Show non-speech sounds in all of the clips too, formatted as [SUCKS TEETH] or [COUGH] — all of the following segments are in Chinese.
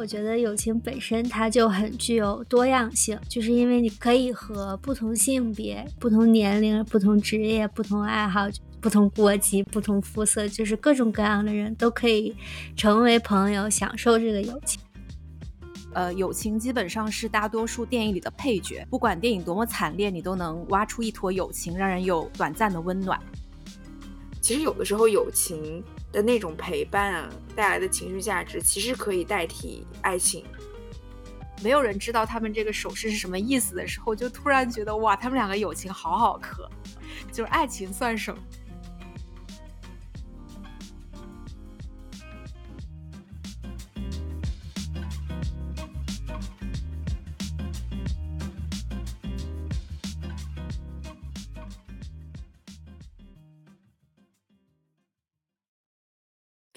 我觉得友情本身它就很具有多样性，就是因为你可以和不同性别、不同年龄、不同职业、不同爱好、不同国籍、不同肤色，就是各种各样的人都可以成为朋友，享受这个友情。呃，友情基本上是大多数电影里的配角，不管电影多么惨烈，你都能挖出一坨友情，让人有短暂的温暖。其实有的时候友情。的那种陪伴啊，带来的情绪价值，其实可以代替爱情。没有人知道他们这个手势是什么意思的时候，就突然觉得哇，他们两个友情好好磕，就是爱情算什么？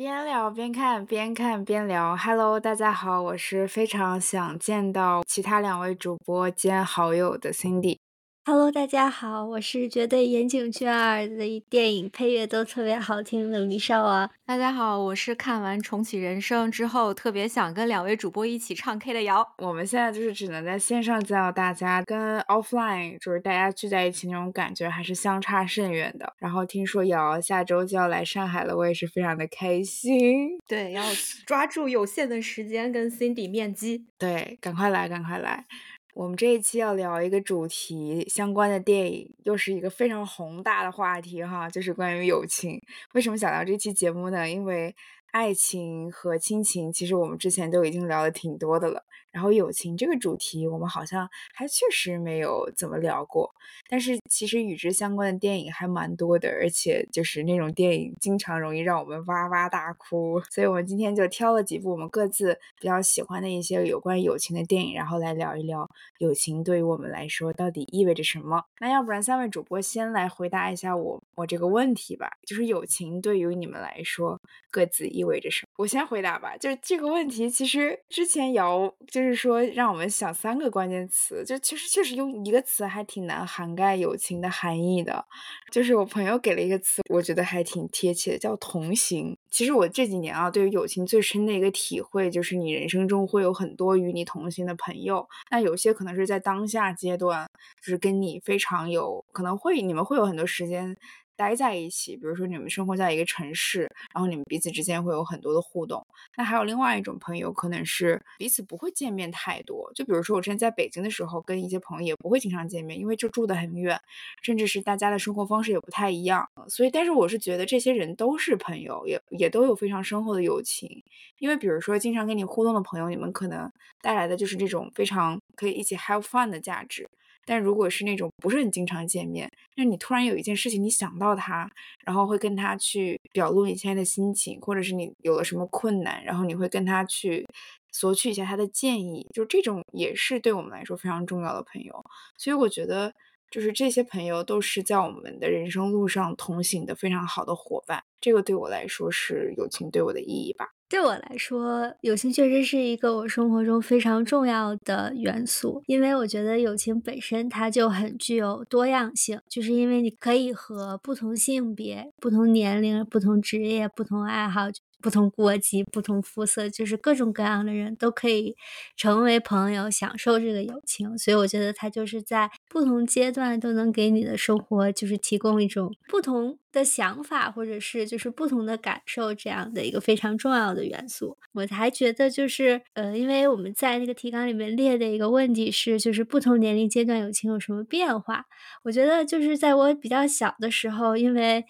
边聊边看，边看边聊。Hello，大家好，我是非常想见到其他两位主播兼好友的 Cindy。Hello，大家好，我是觉得岩井俊二的电影配乐都特别好听的米少啊。大家好，我是看完重启人生之后特别想跟两位主播一起唱 K 的瑶。我们现在就是只能在线上见到大家，跟 offline 就是大家聚在一起那种感觉还是相差甚远的。然后听说瑶下周就要来上海了，我也是非常的开心。对，要抓住有限的时间跟 Cindy 面基。对，赶快来，赶快来。我们这一期要聊一个主题相关的电影，又是一个非常宏大的话题哈，就是关于友情。为什么想聊这期节目呢？因为爱情和亲情，其实我们之前都已经聊的挺多的了。然后友情这个主题，我们好像还确实没有怎么聊过。但是其实与之相关的电影还蛮多的，而且就是那种电影经常容易让我们哇哇大哭。所以我们今天就挑了几部我们各自比较喜欢的一些有关友情的电影，然后来聊一聊友情对于我们来说到底意味着什么。那要不然三位主播先来回答一下我我这个问题吧，就是友情对于你们来说各自意味着什么？我先回答吧，就是这个问题其实之前姚就。就是说，让我们想三个关键词，就其实确实用一个词还挺难涵盖友情的含义的。就是我朋友给了一个词，我觉得还挺贴切的，叫同行。其实我这几年啊，对于友情最深的一个体会，就是你人生中会有很多与你同行的朋友。那有些可能是在当下阶段，就是跟你非常有可能会，你们会有很多时间。待在一起，比如说你们生活在一个城市，然后你们彼此之间会有很多的互动。那还有另外一种朋友，可能是彼此不会见面太多。就比如说我之前在北京的时候，跟一些朋友也不会经常见面，因为就住得很远，甚至是大家的生活方式也不太一样。所以，但是我是觉得这些人都是朋友，也也都有非常深厚的友情。因为比如说经常跟你互动的朋友，你们可能带来的就是这种非常可以一起 have fun 的价值。但如果是那种不是很经常见面，那你突然有一件事情你想到他，然后会跟他去表露你现在的心情，或者是你有了什么困难，然后你会跟他去索取一下他的建议，就这种也是对我们来说非常重要的朋友。所以我觉得，就是这些朋友都是在我们的人生路上同行的非常好的伙伴。这个对我来说是友情对我的意义吧。对我来说，友情确实是一个我生活中非常重要的元素，因为我觉得友情本身它就很具有多样性，就是因为你可以和不同性别、不同年龄、不同职业、不同爱好。不同国籍、不同肤色，就是各种各样的人都可以成为朋友，享受这个友情。所以我觉得它就是在不同阶段都能给你的生活，就是提供一种不同的想法，或者是就是不同的感受这样的一个非常重要的元素。我还觉得就是，呃，因为我们在那个提纲里面列的一个问题是，就是不同年龄阶段友情有什么变化？我觉得就是在我比较小的时候，因为。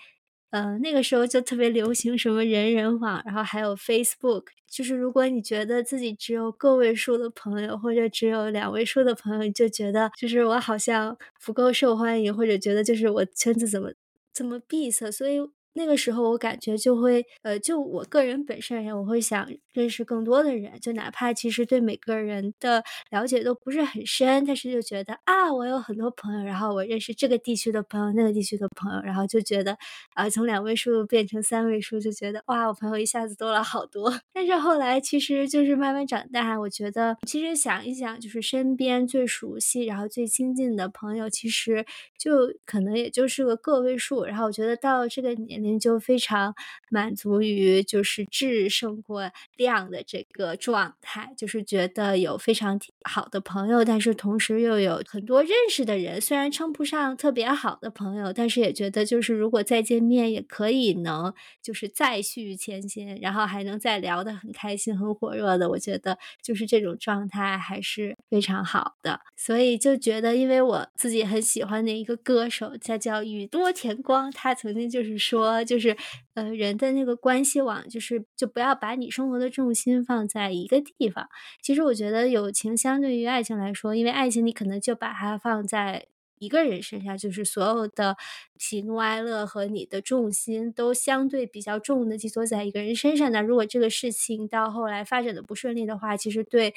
呃，那个时候就特别流行什么人人网，然后还有 Facebook。就是如果你觉得自己只有个位数的朋友，或者只有两位数的朋友，就觉得就是我好像不够受欢迎，或者觉得就是我圈子怎么这么闭塞，所以。那个时候我感觉就会，呃，就我个人本身而言，我会想认识更多的人，就哪怕其实对每个人的了解都不是很深，但是就觉得啊，我有很多朋友，然后我认识这个地区的朋友，那个地区的朋友，然后就觉得啊，从两位数变成三位数，就觉得哇，我朋友一下子多了好多。[LAUGHS] 但是后来其实就是慢慢长大，我觉得其实想一想，就是身边最熟悉，然后最亲近的朋友，其实就可能也就是个个位数。然后我觉得到这个年。定就非常满足于就是质胜过量的这个状态，就是觉得有非常好的朋友，但是同时又有很多认识的人，虽然称不上特别好的朋友，但是也觉得就是如果再见面也可以能就是再续前嫌，然后还能再聊得很开心、很火热的，我觉得就是这种状态还是非常好的，所以就觉得因为我自己很喜欢的一个歌手，他叫宇多田光，他曾经就是说，就是呃人的那个关系网，就是就不要把你生活的重心放在一个地方。其实我觉得友情相对于爱情来说，因为爱情你可能就把它放在一个人身上，就是所有的喜怒哀乐和你的重心都相对比较重的寄托在一个人身上。那如果这个事情到后来发展的不顺利的话，其实对。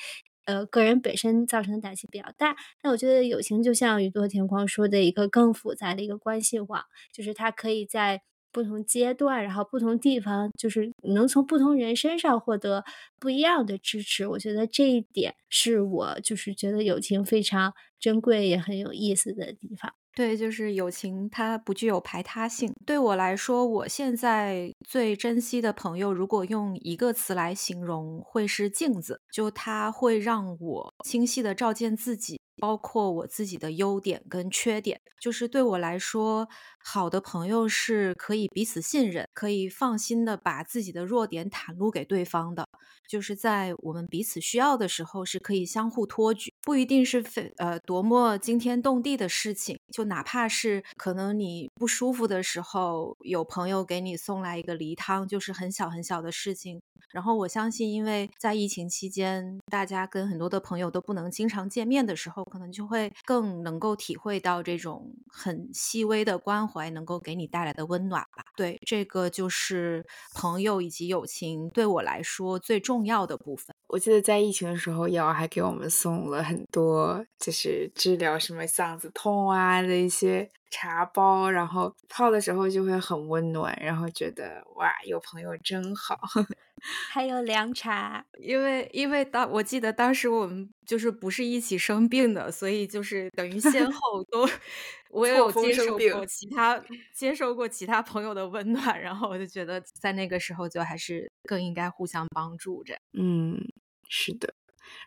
呃，个人本身造成的打击比较大。那我觉得友情就像宇多田光说的一个更复杂的一个关系网，就是它可以在不同阶段，然后不同地方，就是能从不同人身上获得不一样的支持。我觉得这一点是我就是觉得友情非常珍贵也很有意思的地方。对，就是友情，它不具有排他性。对我来说，我现在最珍惜的朋友，如果用一个词来形容，会是镜子。就它会让我清晰的照见自己。包括我自己的优点跟缺点，就是对我来说，好的朋友是可以彼此信任，可以放心的把自己的弱点袒露给对方的。就是在我们彼此需要的时候，是可以相互托举，不一定是非呃多么惊天动地的事情，就哪怕是可能你不舒服的时候，有朋友给你送来一个梨汤，就是很小很小的事情。然后我相信，因为在疫情期间，大家跟很多的朋友都不能经常见面的时候。可能就会更能够体会到这种很细微的关怀能够给你带来的温暖吧。对，这个就是朋友以及友情对我来说最重要的部分。我记得在疫情的时候，瑶还给我们送了很多，就是治疗什么嗓子痛啊的一些茶包，然后泡的时候就会很温暖，然后觉得哇，有朋友真好。还有凉茶，因为因为当我记得当时我们就是不是一起生病的，所以就是等于先后都 [LAUGHS] 我也有接受过其他 [LAUGHS] 接受过其他朋友的温暖，然后我就觉得在那个时候就还是更应该互相帮助着。嗯，是的。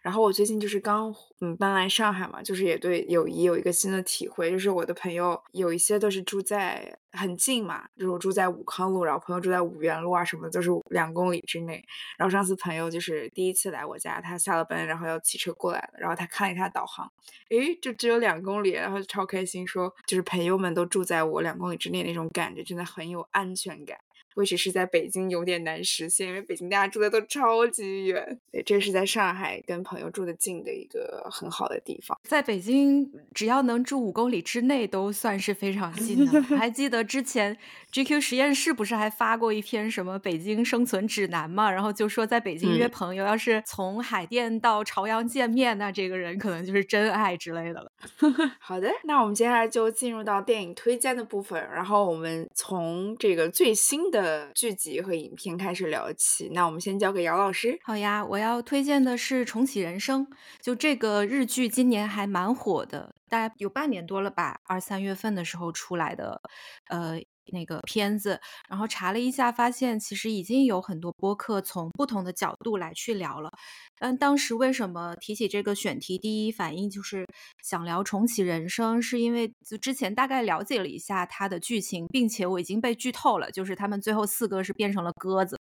然后我最近就是刚嗯搬来上海嘛，就是也对友谊有一个新的体会，就是我的朋友有一些都是住在很近嘛，就是我住在武康路，然后朋友住在五原路啊什么的，都是两公里之内。然后上次朋友就是第一次来我家，他下了班然后要骑车过来了，然后他看了一下导航，诶，就只有两公里，然后超开心，说就是朋友们都住在我两公里之内那种感觉，真的很有安全感。或许是在北京有点难实现，因为北京大家住的都超级远。对，这是在上海跟朋友住的近的一个很好的地方。在北京，只要能住五公里之内，都算是非常近的。还记得之前 GQ 实验室不是还发过一篇什么北京生存指南嘛？然后就说在北京约朋友，要是从海淀到朝阳见面，那这个人可能就是真爱之类的了。[LAUGHS] 好的，那我们接下来就进入到电影推荐的部分，然后我们从这个最新的。剧集和影片开始聊起，那我们先交给姚老师。好呀，我要推荐的是《重启人生》，就这个日剧今年还蛮火的，大概有半年多了吧，二三月份的时候出来的，呃。那个片子，然后查了一下，发现其实已经有很多播客从不同的角度来去聊了。但当时为什么提起这个选题，第一反应就是想聊重启人生，是因为就之前大概了解了一下它的剧情，并且我已经被剧透了，就是他们最后四个是变成了鸽子。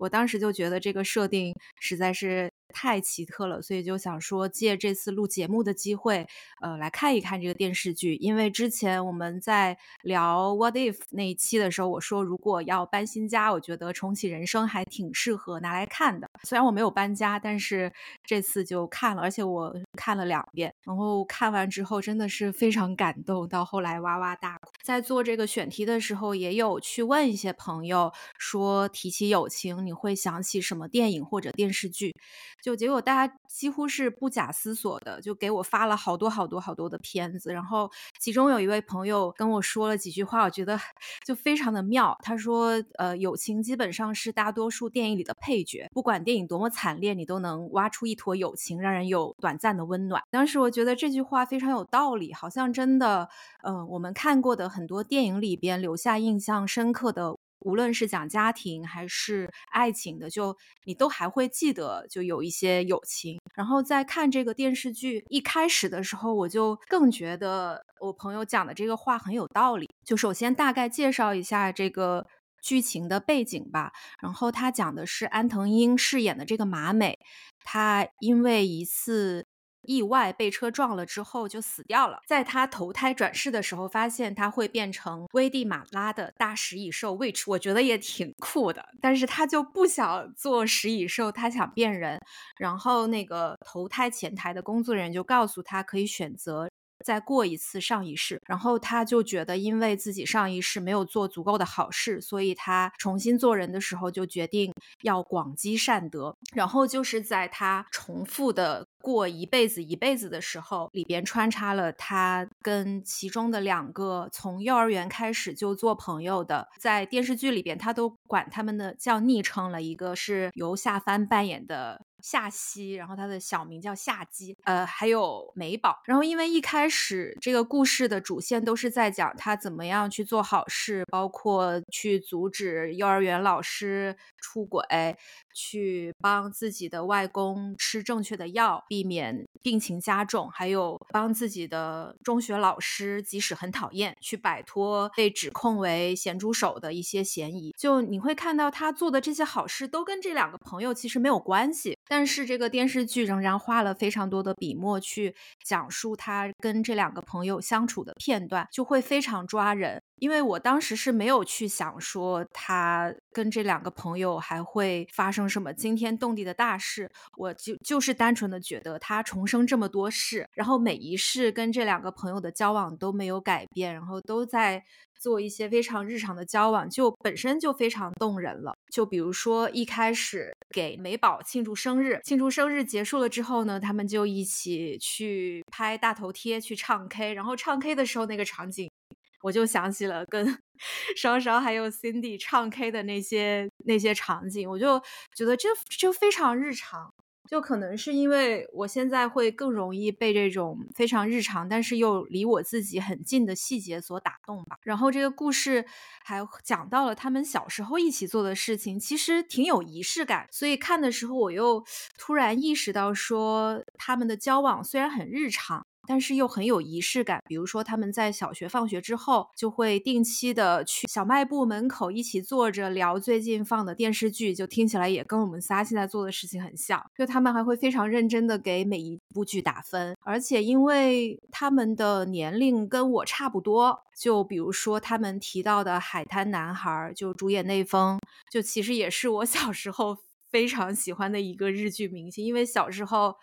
我当时就觉得这个设定实在是。太奇特了，所以就想说借这次录节目的机会，呃，来看一看这个电视剧。因为之前我们在聊 What If 那一期的时候，我说如果要搬新家，我觉得重启人生还挺适合拿来看的。虽然我没有搬家，但是这次就看了，而且我看了两遍。然后看完之后真的是非常感动，到后来哇哇大哭。在做这个选题的时候，也有去问一些朋友，说提起友情，你会想起什么电影或者电视剧？就结果大家几乎是不假思索的就给我发了好多好多好多的片子，然后其中有一位朋友跟我说了几句话，我觉得 [LAUGHS] 就非常的妙。他说：“呃，友情基本上是大多数电影里的配角，不管电影多么惨烈，你都能挖出一坨友情，让人有短暂的温暖。”当时我觉得这句话非常有道理，好像真的，嗯，我们看过的很多电影里边留下印象深刻的。无论是讲家庭还是爱情的，就你都还会记得，就有一些友情。然后在看这个电视剧一开始的时候，我就更觉得我朋友讲的这个话很有道理。就首先大概介绍一下这个剧情的背景吧。然后他讲的是安藤英饰演的这个马美，她因为一次。意外被车撞了之后就死掉了。在他投胎转世的时候，发现他会变成危地马拉的大食蚁兽 Witch，我觉得也挺酷的。但是他就不想做食蚁兽，他想变人。然后那个投胎前台的工作人员就告诉他，可以选择。再过一次上一世，然后他就觉得，因为自己上一世没有做足够的好事，所以他重新做人的时候就决定要广积善德。然后就是在他重复的过一辈子一辈子的时候，里边穿插了他跟其中的两个从幼儿园开始就做朋友的，在电视剧里边他都管他们的叫昵称了，一个是由夏帆扮演的。夏曦，然后他的小名叫夏姬，呃，还有美宝。然后因为一开始这个故事的主线都是在讲他怎么样去做好事，包括去阻止幼儿园老师出轨。去帮自己的外公吃正确的药，避免病情加重；还有帮自己的中学老师，即使很讨厌，去摆脱被指控为咸猪手的一些嫌疑。就你会看到他做的这些好事，都跟这两个朋友其实没有关系。但是这个电视剧仍然花了非常多的笔墨去讲述他跟这两个朋友相处的片段，就会非常抓人。因为我当时是没有去想说他跟这两个朋友还会发生什么惊天动地的大事，我就就是单纯的觉得他重生这么多世，然后每一世跟这两个朋友的交往都没有改变，然后都在做一些非常日常的交往，就本身就非常动人了。就比如说一开始给美宝庆祝生日，庆祝生日结束了之后呢，他们就一起去拍大头贴，去唱 K，然后唱 K 的时候那个场景。我就想起了跟 [LAUGHS] 稍稍还有 Cindy 唱 K 的那些那些场景，我就觉得这就非常日常，就可能是因为我现在会更容易被这种非常日常，但是又离我自己很近的细节所打动吧。然后这个故事还讲到了他们小时候一起做的事情，其实挺有仪式感，所以看的时候我又突然意识到说，他们的交往虽然很日常。但是又很有仪式感，比如说他们在小学放学之后，就会定期的去小卖部门口一起坐着聊最近放的电视剧，就听起来也跟我们仨现在做的事情很像。就他们还会非常认真的给每一部剧打分，而且因为他们的年龄跟我差不多，就比如说他们提到的《海滩男孩》，就主演内丰，就其实也是我小时候。非常喜欢的一个日剧明星，因为小时候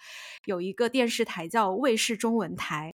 有一个电视台叫卫视中文台。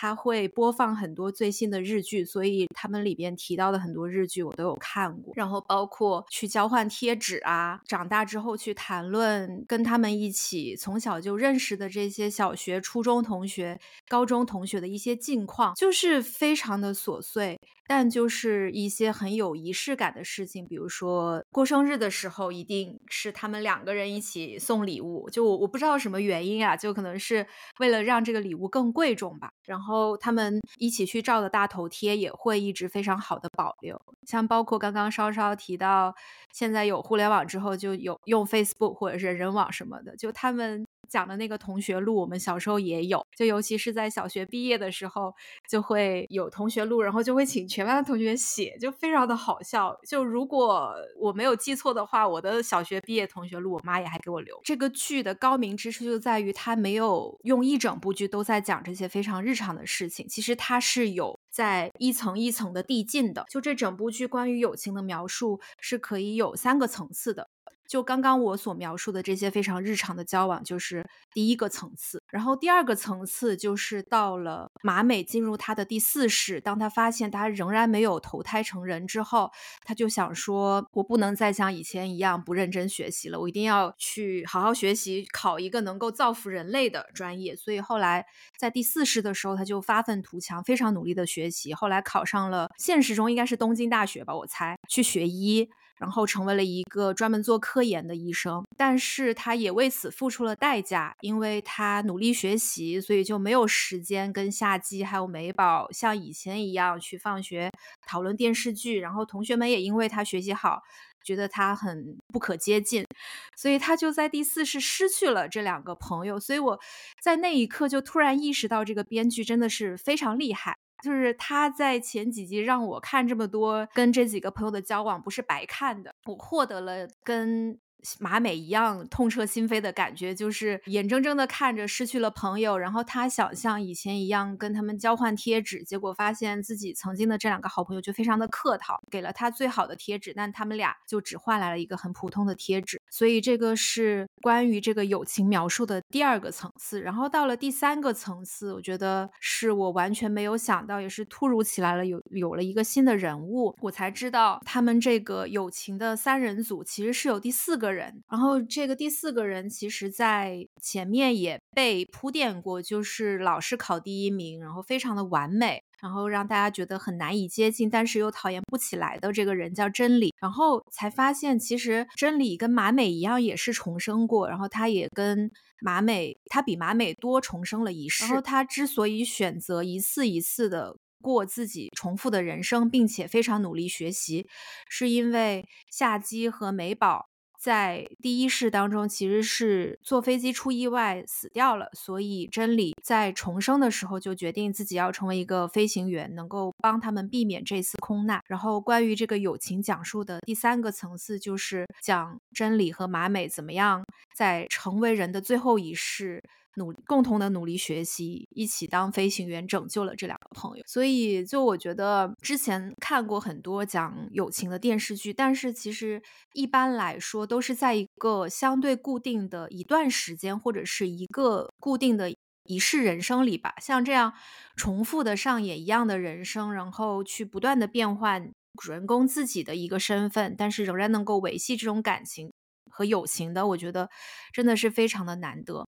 他会播放很多最新的日剧，所以他们里边提到的很多日剧我都有看过。然后包括去交换贴纸啊，长大之后去谈论跟他们一起从小就认识的这些小学、初中同学、高中同学的一些近况，就是非常的琐碎，但就是一些很有仪式感的事情。比如说过生日的时候，一定是他们两个人一起送礼物。就我我不知道什么原因啊，就可能是为了让这个礼物更贵重吧。然后然后他们一起去照的大头贴也会一直非常好的保留，像包括刚刚稍稍提到，现在有互联网之后就有用 Facebook 或者是人网什么的，就他们。讲的那个同学录，我们小时候也有，就尤其是在小学毕业的时候，就会有同学录，然后就会请全班的同学写，就非常的好笑。就如果我没有记错的话，我的小学毕业同学录，我妈也还给我留。这个剧的高明之处就在于，它没有用一整部剧都在讲这些非常日常的事情，其实它是有在一层一层的递进的。就这整部剧关于友情的描述是可以有三个层次的。就刚刚我所描述的这些非常日常的交往，就是第一个层次。然后第二个层次就是到了马美进入他的第四世，当他发现他仍然没有投胎成人之后，他就想说：“我不能再像以前一样不认真学习了，我一定要去好好学习，考一个能够造福人类的专业。”所以后来在第四世的时候，他就发愤图强，非常努力的学习。后来考上了现实中应该是东京大学吧，我猜去学医。然后成为了一个专门做科研的医生，但是他也为此付出了代价，因为他努力学习，所以就没有时间跟夏姬还有美宝像以前一样去放学讨论电视剧。然后同学们也因为他学习好，觉得他很不可接近，所以他就在第四世失去了这两个朋友。所以我在那一刻就突然意识到，这个编剧真的是非常厉害。就是他在前几集让我看这么多跟这几个朋友的交往，不是白看的，我获得了跟。马美一样痛彻心扉的感觉，就是眼睁睁的看着失去了朋友，然后他想像以前一样跟他们交换贴纸，结果发现自己曾经的这两个好朋友就非常的客套，给了他最好的贴纸，但他们俩就只换来了一个很普通的贴纸。所以这个是关于这个友情描述的第二个层次。然后到了第三个层次，我觉得是我完全没有想到，也是突如其来了，有有了一个新的人物，我才知道他们这个友情的三人组其实是有第四个。人，然后这个第四个人，其实在前面也被铺垫过，就是老是考第一名，然后非常的完美，然后让大家觉得很难以接近，但是又讨厌不起来的这个人叫真理。然后才发现，其实真理跟马美一样，也是重生过，然后他也跟马美，他比马美多重生了一世。然后他之所以选择一次一次的。过自己重复的人生，并且非常努力学习，是因为夏姬和美宝。在第一世当中，其实是坐飞机出意外死掉了，所以真理在重生的时候就决定自己要成为一个飞行员，能够帮他们避免这次空难。然后关于这个友情讲述的第三个层次，就是讲真理和马美怎么样在成为人的最后一世。努共同的努力学习，一起当飞行员，拯救了这两个朋友。所以，就我觉得之前看过很多讲友情的电视剧，但是其实一般来说都是在一个相对固定的一段时间，或者是一个固定的一世人生里吧。像这样重复的上演一样的人生，然后去不断的变换主人公自己的一个身份，但是仍然能够维系这种感情和友情的，我觉得真的是非常的难得。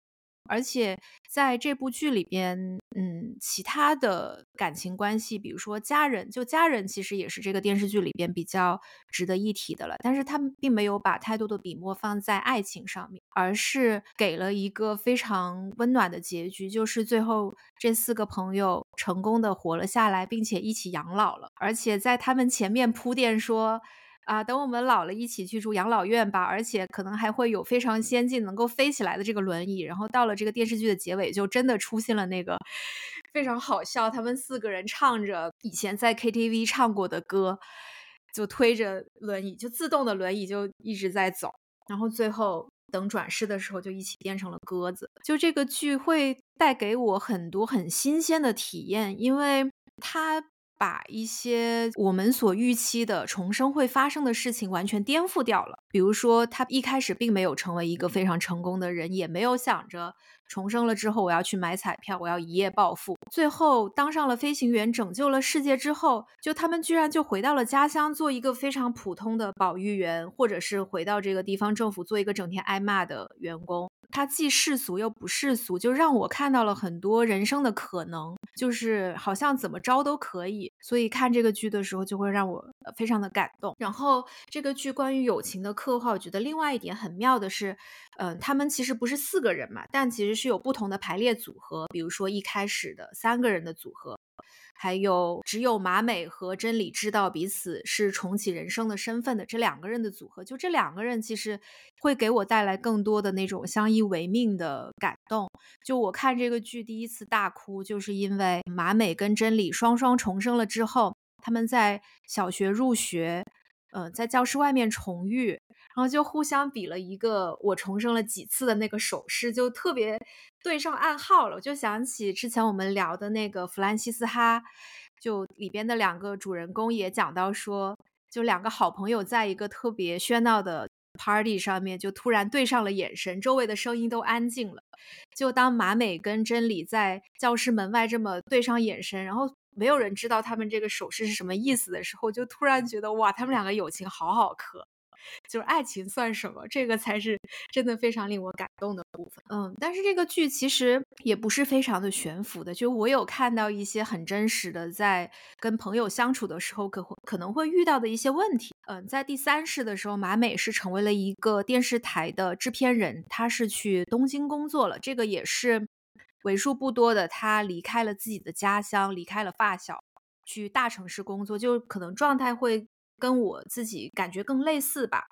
而且在这部剧里边，嗯，其他的感情关系，比如说家人，就家人其实也是这个电视剧里边比较值得一提的了。但是他们并没有把太多的笔墨放在爱情上面，而是给了一个非常温暖的结局，就是最后这四个朋友成功的活了下来，并且一起养老了。而且在他们前面铺垫说。啊，等我们老了，一起去住养老院吧，而且可能还会有非常先进、能够飞起来的这个轮椅。然后到了这个电视剧的结尾，就真的出现了那个非常好笑，他们四个人唱着以前在 KTV 唱过的歌，就推着轮椅，就自动的轮椅就一直在走。然后最后等转世的时候，就一起变成了鸽子。就这个剧会带给我很多很新鲜的体验，因为它。把一些我们所预期的重生会发生的事情完全颠覆掉了。比如说，他一开始并没有成为一个非常成功的人，也没有想着重生了之后我要去买彩票，我要一夜暴富。最后当上了飞行员，拯救了世界之后，就他们居然就回到了家乡，做一个非常普通的保育员，或者是回到这个地方政府做一个整天挨骂的员工。他既世俗又不世俗，就让我看到了很多人生的可能，就是好像怎么着都可以。所以看这个剧的时候，就会让我非常的感动。然后这个剧关于友情的刻画，我觉得另外一点很妙的是，嗯，他们其实不是四个人嘛，但其实是有不同的排列组合。比如说一开始的三个人的组合。还有只有马美和真理知道彼此是重启人生的身份的这两个人的组合，就这两个人其实会给我带来更多的那种相依为命的感动。就我看这个剧第一次大哭，就是因为马美跟真理双双重生了之后，他们在小学入学。嗯，在教室外面重遇，然后就互相比了一个我重生了几次的那个手势，就特别对上暗号了。我就想起之前我们聊的那个弗兰西斯哈，就里边的两个主人公也讲到说，就两个好朋友在一个特别喧闹的 party 上面就突然对上了眼神，周围的声音都安静了。就当马美跟真理在教室门外这么对上眼神，然后没有人知道他们这个手势是什么意思的时候，就突然觉得哇，他们两个友情好好磕。就是爱情算什么？这个才是真的非常令我感动的部分。嗯，但是这个剧其实也不是非常的悬浮的，就我有看到一些很真实的，在跟朋友相处的时候可可能会遇到的一些问题。嗯，在第三世的时候，马美是成为了一个电视台的制片人，他是去东京工作了。这个也是为数不多的，他离开了自己的家乡，离开了发小，去大城市工作，就可能状态会。跟我自己感觉更类似吧，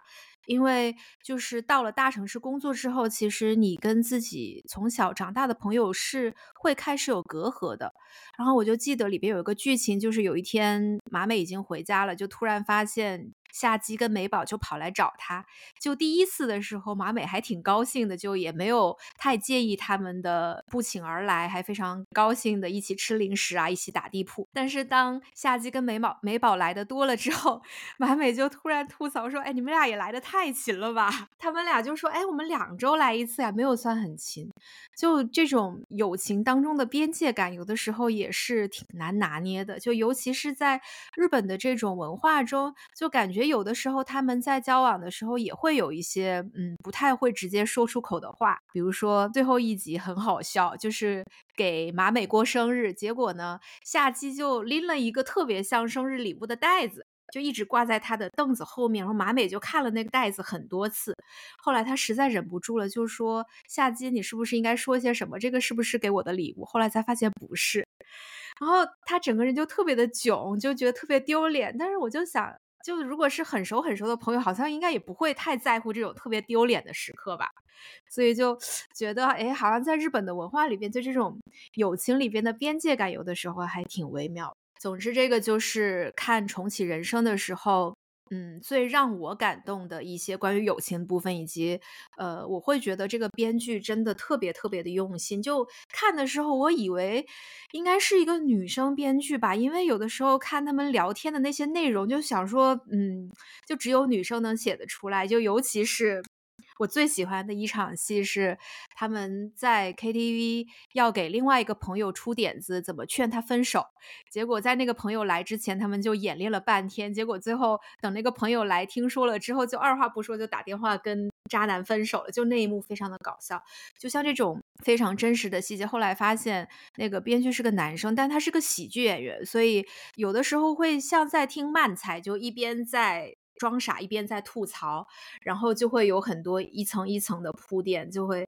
因为就是到了大城市工作之后，其实你跟自己从小长大的朋友是会开始有隔阂的。然后我就记得里边有一个剧情，就是有一天马美已经回家了，就突然发现。夏姬跟美宝就跑来找他，就第一次的时候，马美还挺高兴的，就也没有太介意他们的不请而来，还非常高兴的一起吃零食啊，一起打地铺。但是当夏姬跟美宝美宝来的多了之后，[LAUGHS] 马美就突然吐槽说：“哎，你们俩也来的太勤了吧？”他们俩就说：“哎，我们两周来一次呀，没有算很勤。”就这种友情当中的边界感，有的时候也是挺难拿捏的。就尤其是在日本的这种文化中，就感觉。有的时候他们在交往的时候也会有一些嗯不太会直接说出口的话，比如说最后一集很好笑，就是给马美过生日，结果呢夏姬就拎了一个特别像生日礼物的袋子，就一直挂在他的凳子后面，然后马美就看了那个袋子很多次，后来他实在忍不住了，就说夏姬你是不是应该说些什么？这个是不是给我的礼物？后来才发现不是，然后他整个人就特别的囧，就觉得特别丢脸，但是我就想。就如果是很熟很熟的朋友，好像应该也不会太在乎这种特别丢脸的时刻吧。所以就 [SUCKS TEETH] 觉得，哎，好像在日本的文化里边，就这种友情里边的边界感，有的时候还挺微妙。总之，这个就是看重启人生的时候。嗯，最让我感动的一些关于友情的部分，以及呃，我会觉得这个编剧真的特别特别的用心。就看的时候，我以为应该是一个女生编剧吧，因为有的时候看他们聊天的那些内容，就想说，嗯，就只有女生能写得出来，就尤其是。我最喜欢的一场戏是他们在 KTV 要给另外一个朋友出点子，怎么劝他分手。结果在那个朋友来之前，他们就演练了半天。结果最后等那个朋友来听说了之后，就二话不说就打电话跟渣男分手了。就那一幕非常的搞笑。就像这种非常真实的细节，后来发现那个编剧是个男生，但他是个喜剧演员，所以有的时候会像在听慢才，就一边在。装傻一边在吐槽，然后就会有很多一层一层的铺垫，就会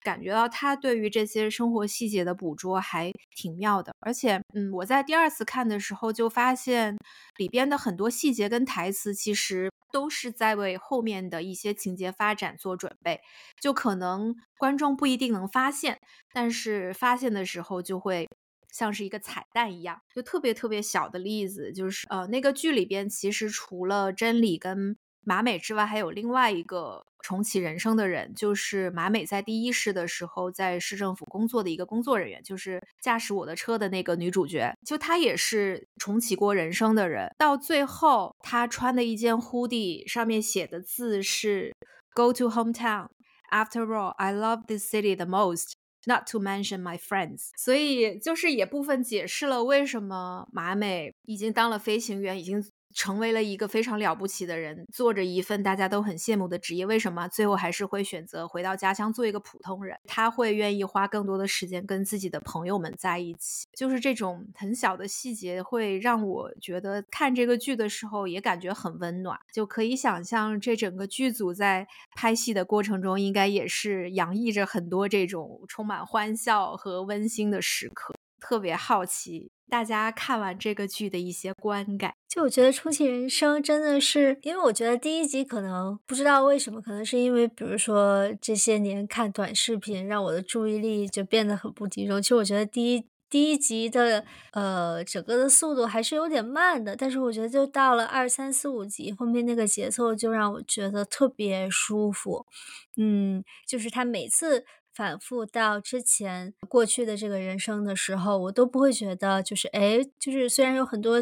感觉到他对于这些生活细节的捕捉还挺妙的。而且，嗯，我在第二次看的时候就发现里边的很多细节跟台词其实都是在为后面的一些情节发展做准备，就可能观众不一定能发现，但是发现的时候就会。像是一个彩蛋一样，就特别特别小的例子，就是呃，那个剧里边其实除了真理跟马美之外，还有另外一个重启人生的人，就是马美在第一世的时候在市政府工作的一个工作人员，就是驾驶我的车的那个女主角，就她也是重启过人生的人。到最后，她穿的一件 hoodie 上面写的字是 “Go to hometown. After all, I love this city the most.” Not to mention my friends，所以就是也部分解释了为什么马美已经当了飞行员，已经。成为了一个非常了不起的人，做着一份大家都很羡慕的职业。为什么最后还是会选择回到家乡做一个普通人？他会愿意花更多的时间跟自己的朋友们在一起。就是这种很小的细节，会让我觉得看这个剧的时候也感觉很温暖。就可以想象，这整个剧组在拍戏的过程中，应该也是洋溢着很多这种充满欢笑和温馨的时刻。特别好奇大家看完这个剧的一些观感。就我觉得重启人生真的是，因为我觉得第一集可能不知道为什么，可能是因为比如说这些年看短视频，让我的注意力就变得很不集中。其实我觉得第一第一集的呃整个的速度还是有点慢的，但是我觉得就到了二三四五集后面那个节奏就让我觉得特别舒服。嗯，就是他每次。反复到之前过去的这个人生的时候，我都不会觉得就是哎，就是虽然有很多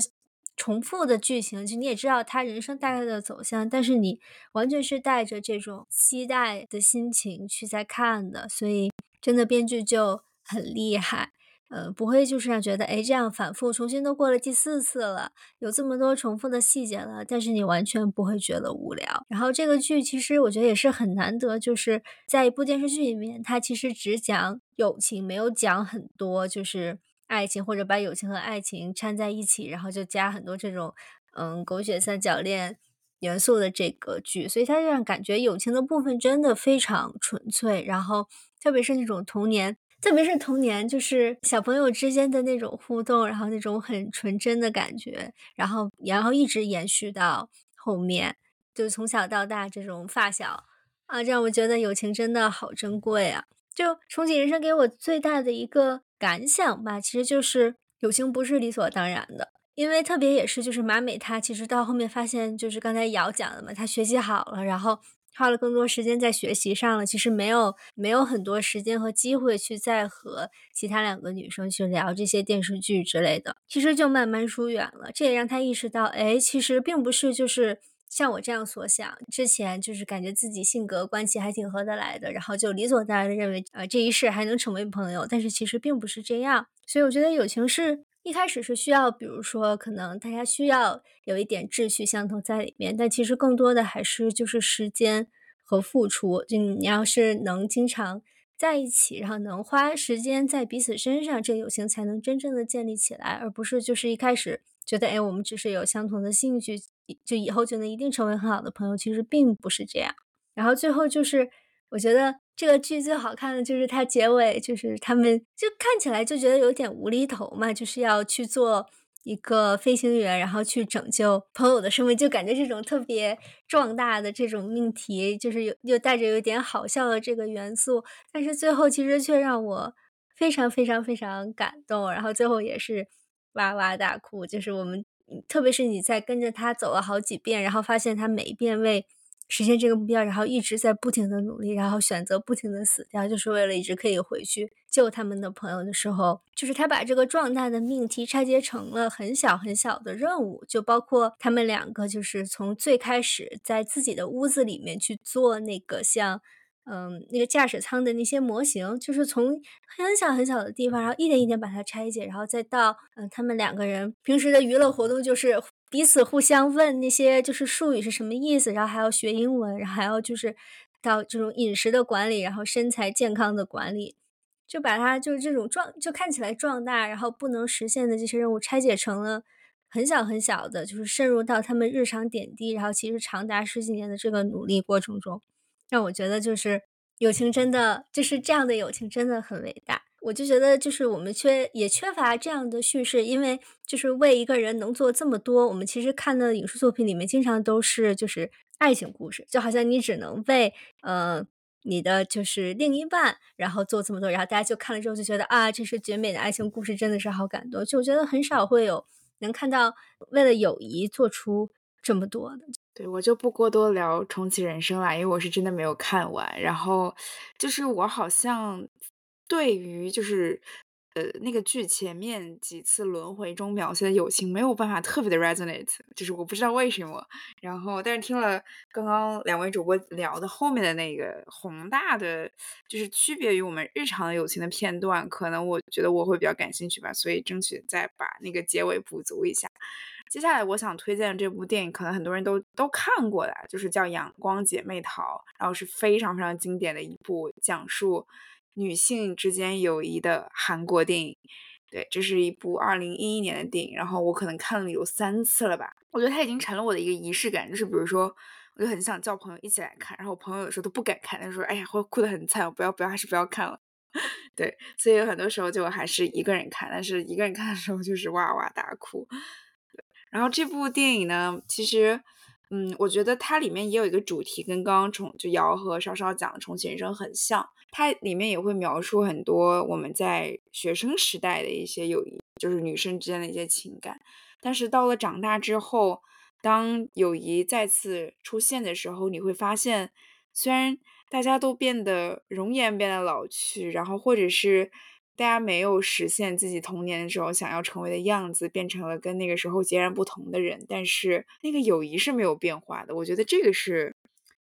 重复的剧情，就你也知道他人生大概的走向，但是你完全是带着这种期待的心情去在看的，所以真的编剧就很厉害。呃，不会就是让觉得，哎，这样反复重新都过了第四次了，有这么多重复的细节了，但是你完全不会觉得无聊。然后这个剧其实我觉得也是很难得，就是在一部电视剧里面，它其实只讲友情，没有讲很多就是爱情，或者把友情和爱情掺在一起，然后就加很多这种嗯狗血三角恋元素的这个剧，所以它让感觉友情的部分真的非常纯粹，然后特别是那种童年。特别是童年，就是小朋友之间的那种互动，然后那种很纯真的感觉，然后然后一直延续到后面，就从小到大这种发小啊，这样我觉得友情真的好珍贵啊！就重启人生给我最大的一个感想吧，其实就是友情不是理所当然的，因为特别也是就是马美她其实到后面发现，就是刚才瑶讲的嘛，她学习好了，然后。花了更多时间在学习上了，其实没有没有很多时间和机会去再和其他两个女生去聊这些电视剧之类的，其实就慢慢疏远了。这也让他意识到，哎，其实并不是就是像我这样所想，之前就是感觉自己性格关系还挺合得来的，然后就理所当然的认为，呃，这一世还能成为朋友，但是其实并不是这样。所以我觉得友情是。一开始是需要，比如说，可能大家需要有一点秩序相同在里面，但其实更多的还是就是时间和付出。就你要是能经常在一起，然后能花时间在彼此身上，这友情才能真正的建立起来，而不是就是一开始觉得，哎，我们只是有相同的兴趣，就以后就能一定成为很好的朋友。其实并不是这样。然后最后就是，我觉得。这个剧最好看的就是它结尾，就是他们就看起来就觉得有点无厘头嘛，就是要去做一个飞行员，然后去拯救朋友的生命，就感觉这种特别壮大的这种命题，就是有又带着有点好笑的这个元素，但是最后其实却让我非常非常非常感动，然后最后也是哇哇大哭，就是我们特别是你在跟着他走了好几遍，然后发现他每一遍为。实现这个目标，然后一直在不停的努力，然后选择不停的死掉，就是为了一直可以回去救他们的朋友的时候，就是他把这个壮大的命题拆解成了很小很小的任务，就包括他们两个，就是从最开始在自己的屋子里面去做那个像。嗯，那个驾驶舱的那些模型，就是从很小很小的地方，然后一点一点把它拆解，然后再到嗯，他们两个人平时的娱乐活动就是彼此互相问那些就是术语是什么意思，然后还要学英文，然后还要就是到这种饮食的管理，然后身材健康的管理，就把它就是这种壮就看起来壮大，然后不能实现的这些任务拆解成了很小很小的，就是渗入到他们日常点滴，然后其实长达十几年的这个努力过程中。让我觉得就是友情真的就是这样的友情真的很伟大。我就觉得就是我们缺也缺乏这样的叙事，因为就是为一个人能做这么多，我们其实看的影视作品里面经常都是就是爱情故事，就好像你只能为呃你的就是另一半然后做这么多，然后大家就看了之后就觉得啊这是绝美的爱情故事，真的是好感动。就我觉得很少会有能看到为了友谊做出这么多的。对我就不过多聊重启人生了，因为我是真的没有看完。然后就是我好像对于就是呃那个剧前面几次轮回中描写的友情没有办法特别的 resonate，就是我不知道为什么。然后但是听了刚刚两位主播聊的后面的那个宏大的，就是区别于我们日常的友情的片段，可能我觉得我会比较感兴趣吧，所以争取再把那个结尾补足一下。接下来我想推荐的这部电影，可能很多人都都看过的，就是叫《阳光姐妹淘》，然后是非常非常经典的一部讲述女性之间友谊的韩国电影。对，这是一部二零一一年的电影，然后我可能看了有三次了吧。我觉得它已经成了我的一个仪式感，就是比如说，我就很想叫朋友一起来看，然后我朋友有时候都不敢看，他说：“哎呀，会哭得很惨，我不要不要，还是不要看了。”对，所以很多时候就还是一个人看，但是一个人看的时候就是哇哇大哭。然后这部电影呢，其实，嗯，我觉得它里面也有一个主题，跟刚刚重就瑶和稍稍讲的重启人生很像。它里面也会描述很多我们在学生时代的一些友谊，就是女生之间的一些情感。但是到了长大之后，当友谊再次出现的时候，你会发现，虽然大家都变得容颜变得老去，然后或者是大家没有实现自己童年的时候想要成为的样子，变成了跟那个时候截然不同的人，但是那个友谊是没有变化的。我觉得这个是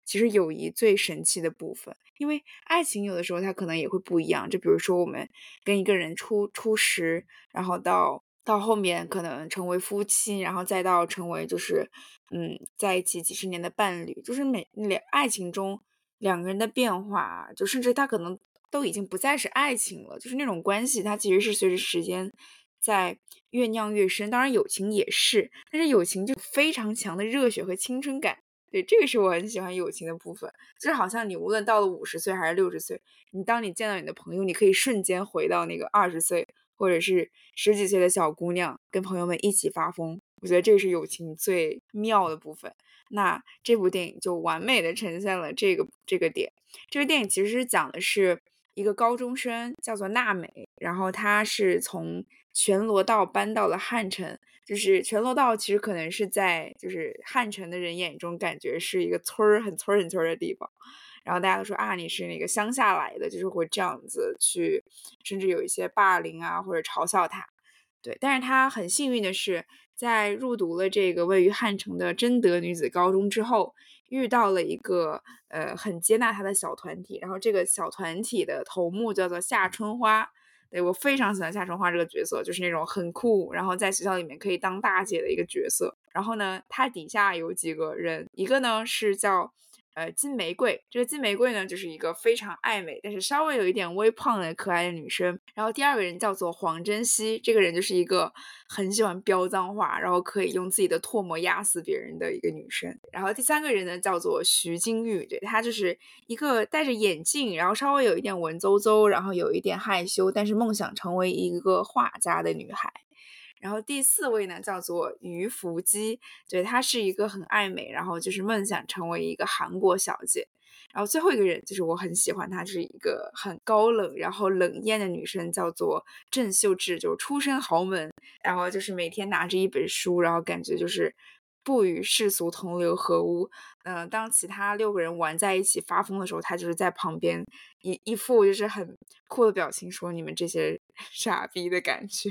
其实友谊最神奇的部分，因为爱情有的时候它可能也会不一样。就比如说我们跟一个人初初识，然后到到后面可能成为夫妻，然后再到成为就是嗯在一起几十年的伴侣，就是每两爱情中两个人的变化，就甚至他可能。都已经不再是爱情了，就是那种关系，它其实是随着时间在越酿越深。当然，友情也是，但是友情就非常强的热血和青春感。对，这个是我很喜欢友情的部分。就是好像你无论到了五十岁还是六十岁，你当你见到你的朋友，你可以瞬间回到那个二十岁或者是十几岁的小姑娘，跟朋友们一起发疯。我觉得这是友情最妙的部分。那这部电影就完美的呈现了这个这个点。这个电影其实讲的是。一个高中生叫做娜美，然后她是从全罗道搬到了汉城，就是全罗道其实可能是在就是汉城的人眼中感觉是一个村儿，很村儿很村儿的地方，然后大家都说啊你是那个乡下来的，就是会这样子去，甚至有一些霸凌啊或者嘲笑他，对，但是他很幸运的是，在入读了这个位于汉城的贞德女子高中之后。遇到了一个呃很接纳他的小团体，然后这个小团体的头目叫做夏春花，对我非常喜欢夏春花这个角色，就是那种很酷，然后在学校里面可以当大姐的一个角色。然后呢，他底下有几个人，一个呢是叫。呃，金玫瑰这个金玫瑰呢，就是一个非常爱美，但是稍微有一点微胖的可爱的女生。然后第二个人叫做黄珍熙，这个人就是一个很喜欢飙脏话，然后可以用自己的唾沫压死别人的一个女生。然后第三个人呢，叫做徐金玉，对她就是一个戴着眼镜，然后稍微有一点文绉绉，然后有一点害羞，但是梦想成为一个画家的女孩。然后第四位呢，叫做于福基，对，她是一个很爱美，然后就是梦想成为一个韩国小姐。然后最后一个人就是我很喜欢她，是一个很高冷然后冷艳的女生，叫做郑秀智，就出身豪门，然后就是每天拿着一本书，然后感觉就是不与世俗同流合污。嗯，当其他六个人玩在一起发疯的时候，她就是在旁边一一副就是很酷的表情，说你们这些 [LAUGHS] 傻逼的感觉。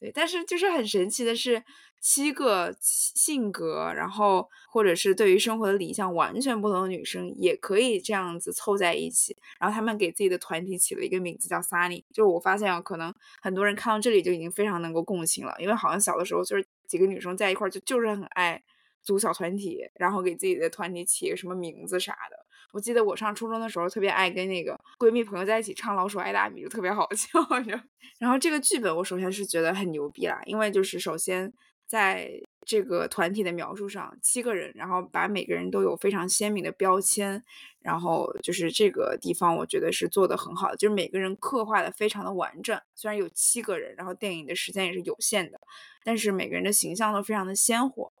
对，但是就是很神奇的是，七个性格，然后或者是对于生活的理想完全不同的女生，也可以这样子凑在一起。然后他们给自己的团体起了一个名字叫 Sunny。就我发现啊，可能很多人看到这里就已经非常能够共情了，因为好像小的时候就是几个女生在一块儿就就是很爱组小团体，然后给自己的团体起个什么名字啥的。我记得我上初中的时候，特别爱跟那个闺蜜朋友在一起唱《老鼠爱大米》，就特别好笑。然后这个剧本，我首先是觉得很牛逼啦，因为就是首先在这个团体的描述上，七个人，然后把每个人都有非常鲜明的标签，然后就是这个地方，我觉得是做的很好的，就是每个人刻画的非常的完整。虽然有七个人，然后电影的时间也是有限的，但是每个人的形象都非常的鲜活。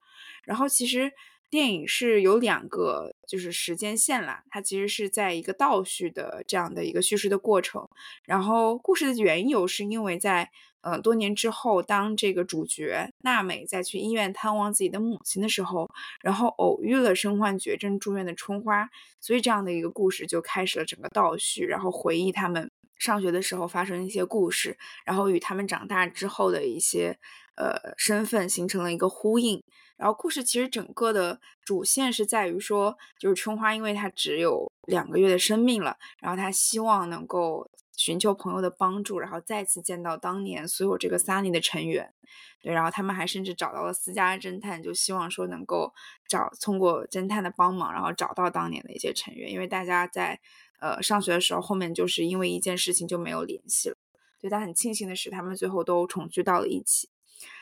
然后其实。电影是有两个，就是时间线啦，它其实是在一个倒叙的这样的一个叙事的过程。然后故事的缘由是因为在呃多年之后，当这个主角娜美在去医院探望自己的母亲的时候，然后偶遇了身患绝症住院的春花，所以这样的一个故事就开始了整个倒叙，然后回忆他们上学的时候发生一些故事，然后与他们长大之后的一些呃身份形成了一个呼应。然后故事其实整个的主线是在于说，就是春花，因为她只有两个月的生命了，然后她希望能够寻求朋友的帮助，然后再次见到当年所有这个 Sunny 的成员。对，然后他们还甚至找到了私家侦探，就希望说能够找通过侦探的帮忙，然后找到当年的一些成员，因为大家在呃上学的时候，后面就是因为一件事情就没有联系了。对，他很庆幸的是，他们最后都重聚到了一起。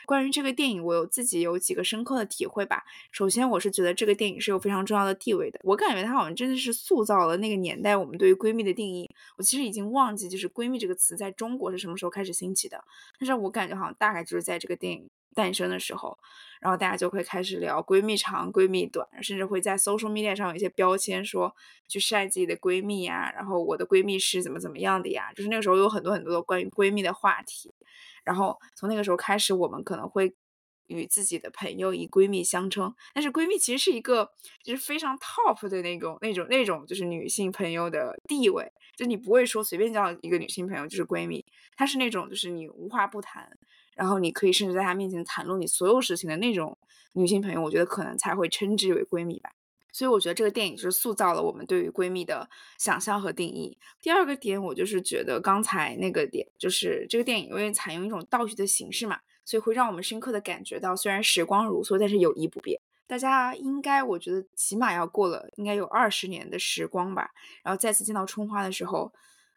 关于这个电影，我有自己有几个深刻的体会吧。首先，我是觉得这个电影是有非常重要的地位的。我感觉它好像真的是塑造了那个年代我们对于闺蜜的定义。我其实已经忘记，就是闺蜜这个词在中国是什么时候开始兴起的。但是我感觉好像大概就是在这个电影诞生的时候，然后大家就会开始聊闺蜜长、闺蜜短，甚至会在 social media 上有一些标签，说去晒自己的闺蜜呀，然后我的闺蜜是怎么怎么样的呀。就是那个时候有很多很多的关于闺蜜的话题。然后从那个时候开始，我们可能会与自己的朋友以闺蜜相称，但是闺蜜其实是一个就是非常 top 的那种、那种、那种就是女性朋友的地位，就你不会说随便叫一个女性朋友就是闺蜜，她是那种就是你无话不谈，然后你可以甚至在她面前袒露你所有事情的那种女性朋友，我觉得可能才会称之为闺蜜吧。所以我觉得这个电影就是塑造了我们对于闺蜜的想象和定义。第二个点，我就是觉得刚才那个点，就是这个电影因为采用一种倒叙的形式嘛，所以会让我们深刻的感觉到，虽然时光如梭，但是友谊不变。大家应该，我觉得起码要过了应该有二十年的时光吧，然后再次见到春花的时候，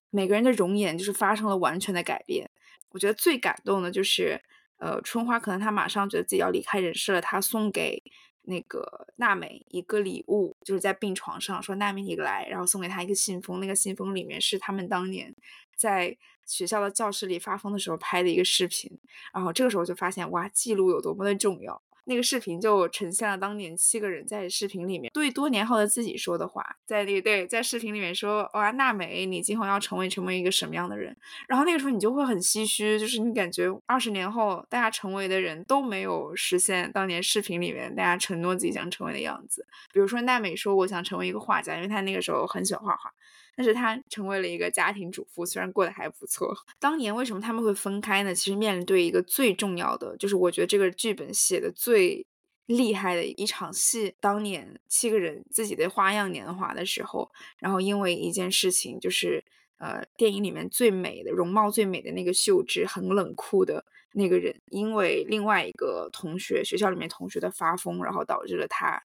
每个人的容颜就是发生了完全的改变。我觉得最感动的就是，呃，春花可能她马上觉得自己要离开人世了，她送给。那个娜美一个礼物，就是在病床上说娜美你来，然后送给她一个信封，那个信封里面是他们当年在学校的教室里发疯的时候拍的一个视频，然后这个时候就发现哇，记录有多么的重要。那个视频就呈现了当年七个人在视频里面对多年后的自己说的话，在那对在视频里面说哇娜美，你今后要成为成为一个什么样的人？然后那个时候你就会很唏嘘，就是你感觉二十年后大家成为的人都没有实现当年视频里面大家承诺自己想成为的样子。比如说娜美说我想成为一个画家，因为她那个时候很喜欢画画。但是她成为了一个家庭主妇，虽然过得还不错。当年为什么他们会分开呢？其实面对一个最重要的，就是我觉得这个剧本写的最厉害的一场戏。当年七个人自己的花样年华的时候，然后因为一件事情，就是呃，电影里面最美的容貌最美的那个秀智，很冷酷的那个人，因为另外一个同学学校里面同学的发疯，然后导致了他。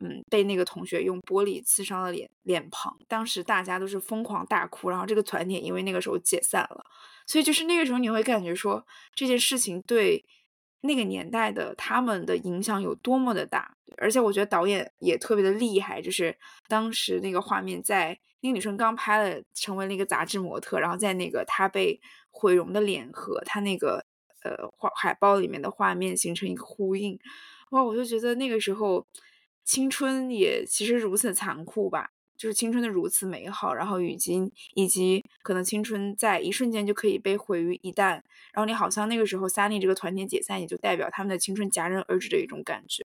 嗯，被那个同学用玻璃刺伤了脸脸庞，当时大家都是疯狂大哭，然后这个团体因为那个时候解散了，所以就是那个时候你会感觉说这件事情对那个年代的他们的影响有多么的大，而且我觉得导演也特别的厉害，就是当时那个画面在那个女生刚拍了，成为了一个杂志模特，然后在那个她被毁容的脸和她那个呃画海报里面的画面形成一个呼应，哇，我就觉得那个时候。青春也其实如此残酷吧，就是青春的如此美好，然后已经以及可能青春在一瞬间就可以被毁于一旦，然后你好像那个时候 Sunny 这个团体解散，也就代表他们的青春戛然而止的一种感觉。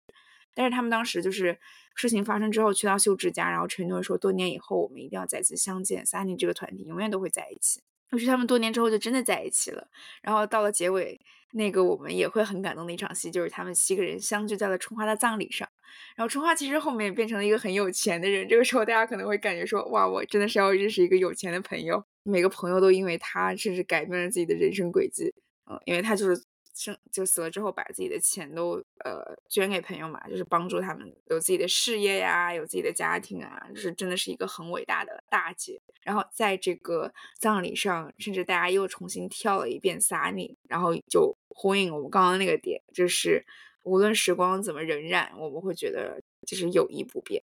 但是他们当时就是事情发生之后去到秀智家，然后承诺说多年以后我们一定要再次相见，Sunny 这个团体永远都会在一起。于是他们多年之后就真的在一起了。然后到了结尾，那个我们也会很感动的一场戏，就是他们七个人相聚在了春花的葬礼上。然后春花其实后面变成了一个很有钱的人。这个时候大家可能会感觉说，哇，我真的是要认识一个有钱的朋友。每个朋友都因为他甚至改变了自己的人生轨迹。嗯，因为他就是。生就死了之后，把自己的钱都呃捐给朋友嘛，就是帮助他们有自己的事业呀，有自己的家庭啊，就是真的是一个很伟大的大姐。然后在这个葬礼上，甚至大家又重新跳了一遍《撒你》，然后就呼应我们刚刚那个点，就是无论时光怎么荏苒，我们会觉得就是友谊不变，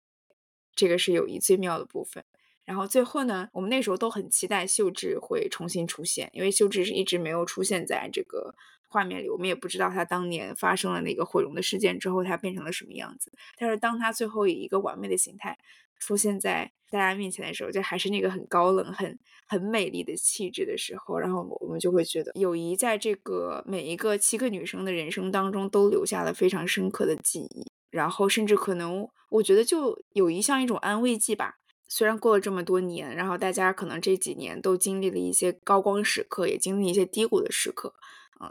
这个是友谊最妙的部分。然后最后呢，我们那时候都很期待秀智会重新出现，因为秀智是一直没有出现在这个。画面里，我们也不知道他当年发生了那个毁容的事件之后，他变成了什么样子。但是当他最后以一个完美的形态出现在大家面前的时候，就还是那个很高冷、很很美丽的气质的时候，然后我们就会觉得友谊在这个每一个七个女生的人生当中都留下了非常深刻的记忆。然后甚至可能，我觉得就友谊像一种安慰剂吧。虽然过了这么多年，然后大家可能这几年都经历了一些高光时刻，也经历一些低谷的时刻。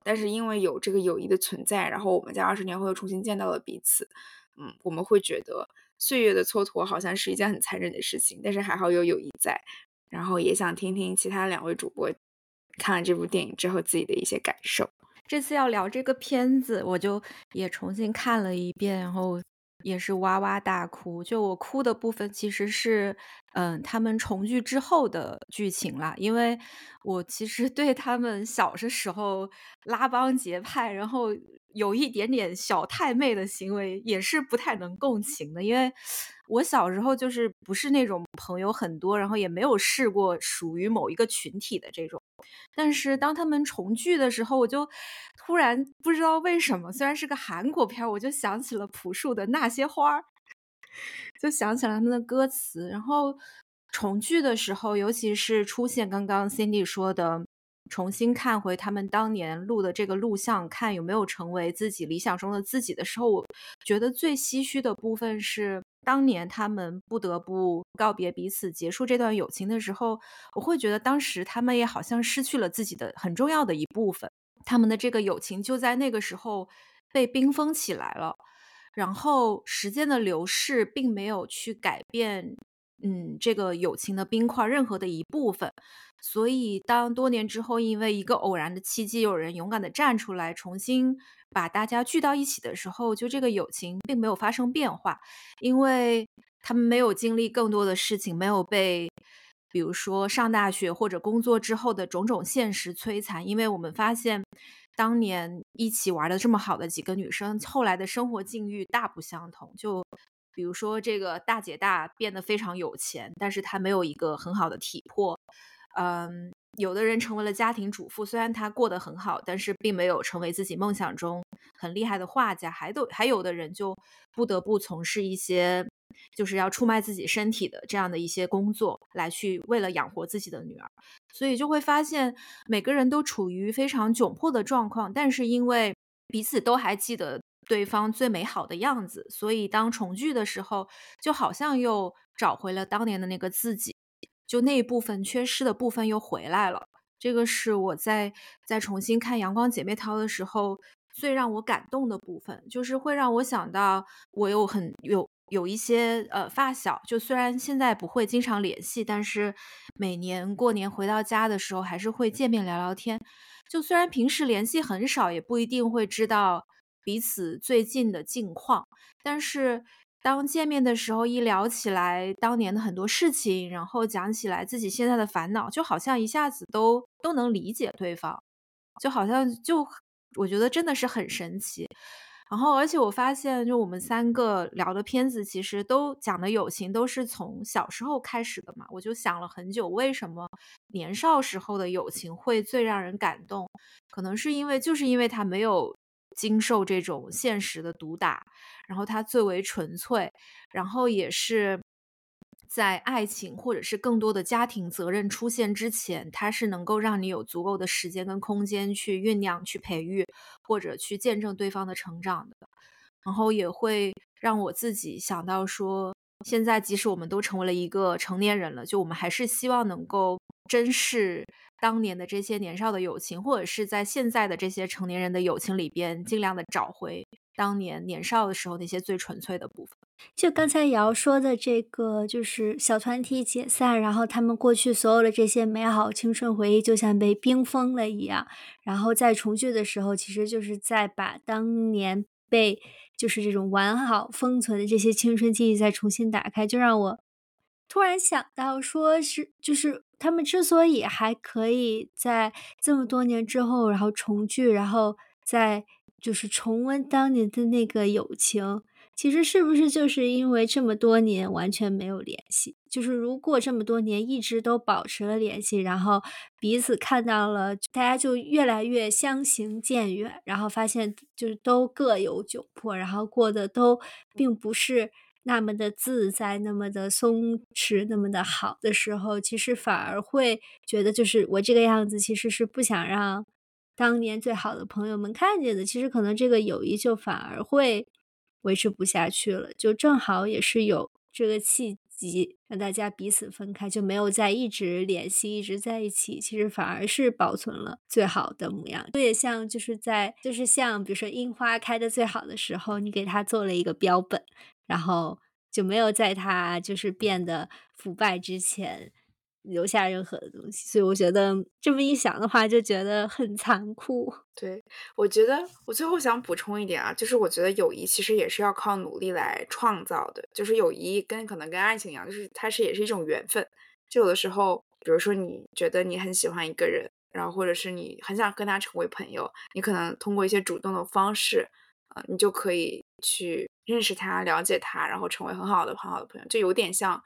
但是因为有这个友谊的存在，然后我们在二十年后又重新见到了彼此，嗯，我们会觉得岁月的蹉跎好像是一件很残忍的事情，但是还好有友谊在。然后也想听听其他两位主播看了这部电影之后自己的一些感受。这次要聊这个片子，我就也重新看了一遍，然后。也是哇哇大哭，就我哭的部分其实是，嗯，他们重聚之后的剧情啦。因为我其实对他们小的时候拉帮结派，然后有一点点小太妹的行为，也是不太能共情的。因为我小时候就是不是那种朋友很多，然后也没有试过属于某一个群体的这种。但是当他们重聚的时候，我就突然不知道为什么，虽然是个韩国片，我就想起了朴树的那些花儿，就想起了他们的歌词。然后重聚的时候，尤其是出现刚刚 Cindy 说的重新看回他们当年录的这个录像，看有没有成为自己理想中的自己的时候，我觉得最唏嘘的部分是，当年他们不得不告别彼此，结束这段友情的时候，我会觉得当时他们也好像失去了自己的很重要的一部分，他们的这个友情就在那个时候被冰封起来了。然后时间的流逝并没有去改变，嗯，这个友情的冰块任何的一部分。所以当多年之后，因为一个偶然的契机，有人勇敢的站出来，重新把大家聚到一起的时候，就这个友情并没有发生变化，因为他们没有经历更多的事情，没有被，比如说上大学或者工作之后的种种现实摧残。因为我们发现。当年一起玩的这么好的几个女生，后来的生活境遇大不相同。就比如说这个大姐大变得非常有钱，但是她没有一个很好的体魄。嗯，有的人成为了家庭主妇，虽然她过得很好，但是并没有成为自己梦想中很厉害的画家。还都还有的人就不得不从事一些。就是要出卖自己身体的这样的一些工作，来去为了养活自己的女儿，所以就会发现每个人都处于非常窘迫的状况，但是因为彼此都还记得对方最美好的样子，所以当重聚的时候，就好像又找回了当年的那个自己，就那一部分缺失的部分又回来了。这个是我在在重新看《阳光姐妹淘》的时候最让我感动的部分，就是会让我想到我有很有。有一些呃发小，就虽然现在不会经常联系，但是每年过年回到家的时候，还是会见面聊聊天。就虽然平时联系很少，也不一定会知道彼此最近的近况，但是当见面的时候，一聊起来当年的很多事情，然后讲起来自己现在的烦恼，就好像一下子都都能理解对方，就好像就我觉得真的是很神奇。然后，而且我发现，就我们三个聊的片子，其实都讲的友情都是从小时候开始的嘛。我就想了很久，为什么年少时候的友情会最让人感动？可能是因为，就是因为他没有经受这种现实的毒打，然后他最为纯粹，然后也是。在爱情或者是更多的家庭责任出现之前，它是能够让你有足够的时间跟空间去酝酿、去培育，或者去见证对方的成长的。然后也会让我自己想到说，现在即使我们都成为了一个成年人了，就我们还是希望能够珍视当年的这些年少的友情，或者是在现在的这些成年人的友情里边，尽量的找回当年年少的时候那些最纯粹的部分。就刚才瑶说的这个，就是小团体解散，然后他们过去所有的这些美好青春回忆，就像被冰封了一样。然后在重聚的时候，其实就是在把当年被就是这种完好封存的这些青春记忆再重新打开，就让我突然想到，说是就是他们之所以还可以在这么多年之后，然后重聚，然后再就是重温当年的那个友情。其实是不是就是因为这么多年完全没有联系？就是如果这么多年一直都保持了联系，然后彼此看到了，大家就越来越相行渐远，然后发现就是都各有窘迫，然后过得都并不是那么的自在，那么的松弛，那么的好的时候，其实反而会觉得，就是我这个样子其实是不想让当年最好的朋友们看见的。其实可能这个友谊就反而会。维持不下去了，就正好也是有这个契机，让大家彼此分开，就没有再一直联系，一直在一起。其实反而是保存了最好的模样。这也像就是在就是像比如说樱花开的最好的时候，你给它做了一个标本，然后就没有在它就是变得腐败之前。留下任何的东西，所以我觉得这么一想的话，就觉得很残酷。对，我觉得我最后想补充一点啊，就是我觉得友谊其实也是要靠努力来创造的。就是友谊跟可能跟爱情一样，就是它是也是一种缘分。就有的时候，比如说你觉得你很喜欢一个人，然后或者是你很想跟他成为朋友，你可能通过一些主动的方式，呃，你就可以去认识他、了解他，然后成为很好的很好的朋友，就有点像。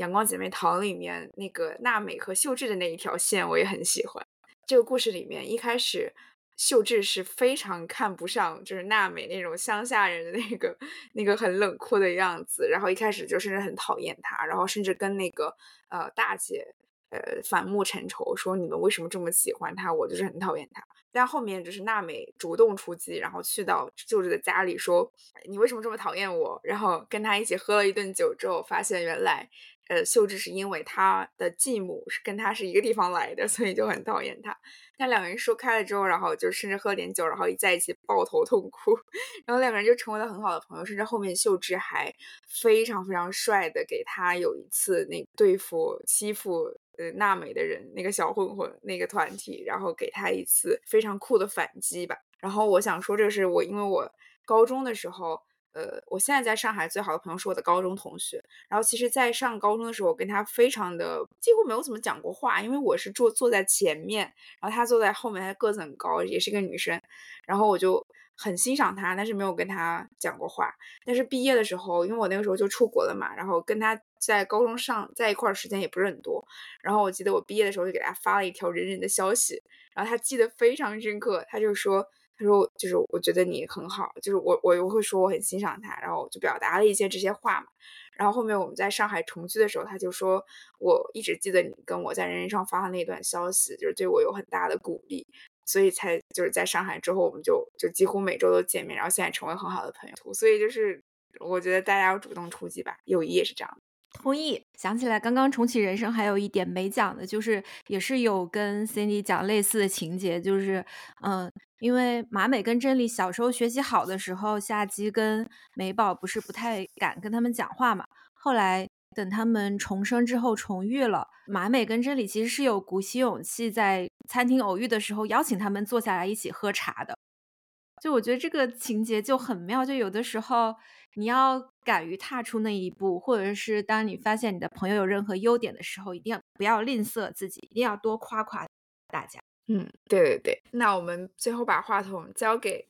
阳光姐妹淘里面那个娜美和秀智的那一条线，我也很喜欢。这个故事里面，一开始秀智是非常看不上，就是娜美那种乡下人的那个那个很冷酷的样子，然后一开始就甚至很讨厌她，然后甚至跟那个呃大姐呃反目成仇，说你们为什么这么喜欢她，我就是很讨厌她。但后面就是娜美主动出击，然后去到舅舅的家里说你为什么这么讨厌我，然后跟他一起喝了一顿酒之后，发现原来。呃，秀智是因为他的继母是跟他是一个地方来的，所以就很讨厌他。但两个人说开了之后，然后就甚至喝点酒，然后一在一起抱头痛哭，[LAUGHS] 然后两个人就成为了很好的朋友。甚至后面秀智还非常非常帅的给他有一次那对付欺负呃娜美的人那个小混混那个团体，然后给他一次非常酷的反击吧。然后我想说，这是我因为我高中的时候。呃，我现在在上海最好的朋友是我的高中同学。然后其实，在上高中的时候，我跟他非常的几乎没有怎么讲过话，因为我是坐坐在前面，然后他坐在后面，他个子很高，也是一个女生。然后我就很欣赏他，但是没有跟他讲过话。但是毕业的时候，因为我那个时候就出国了嘛，然后跟他在高中上在一块儿时间也不是很多。然后我记得我毕业的时候就给他发了一条人人的消息，然后他记得非常深刻，他就说。他说：“就是我觉得你很好，就是我我我会说我很欣赏他，然后就表达了一些这些话嘛。然后后面我们在上海重聚的时候，他就说我一直记得你跟我在人人上发的那段消息，就是对我有很大的鼓励，所以才就是在上海之后，我们就就几乎每周都见面，然后现在成为很好的朋友。所以就是我觉得大家要主动出击吧，友谊也是这样的。”同意。想起来刚刚重启人生还有一点没讲的，就是也是有跟 Cindy 讲类似的情节，就是嗯。因为马美跟真理小时候学习好的时候，夏姬跟美宝不是不太敢跟他们讲话嘛。后来等他们重生之后重遇了，马美跟真理其实是有鼓起勇气在餐厅偶遇的时候邀请他们坐下来一起喝茶的。就我觉得这个情节就很妙，就有的时候你要敢于踏出那一步，或者是当你发现你的朋友有任何优点的时候，一定要不要吝啬自己，一定要多夸夸大家。嗯，对对对，那我们最后把话筒交给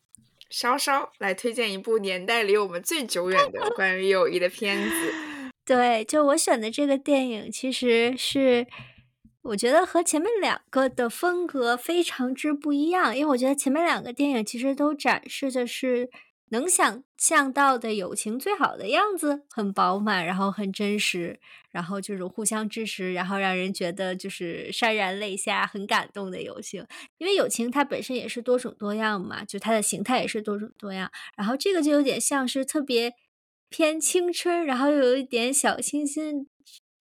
稍稍来推荐一部年代离我们最久远的 [LAUGHS] 关于友谊的片子。[LAUGHS] 对，就我选的这个电影，其实是我觉得和前面两个的风格非常之不一样，因为我觉得前面两个电影其实都展示的是。能想象到的友情最好的样子，很饱满，然后很真实，然后这种互相支持，然后让人觉得就是潸然泪下，很感动的友情。因为友情它本身也是多种多样嘛，就它的形态也是多种多样。然后这个就有点像是特别偏青春，然后又有一点小清新，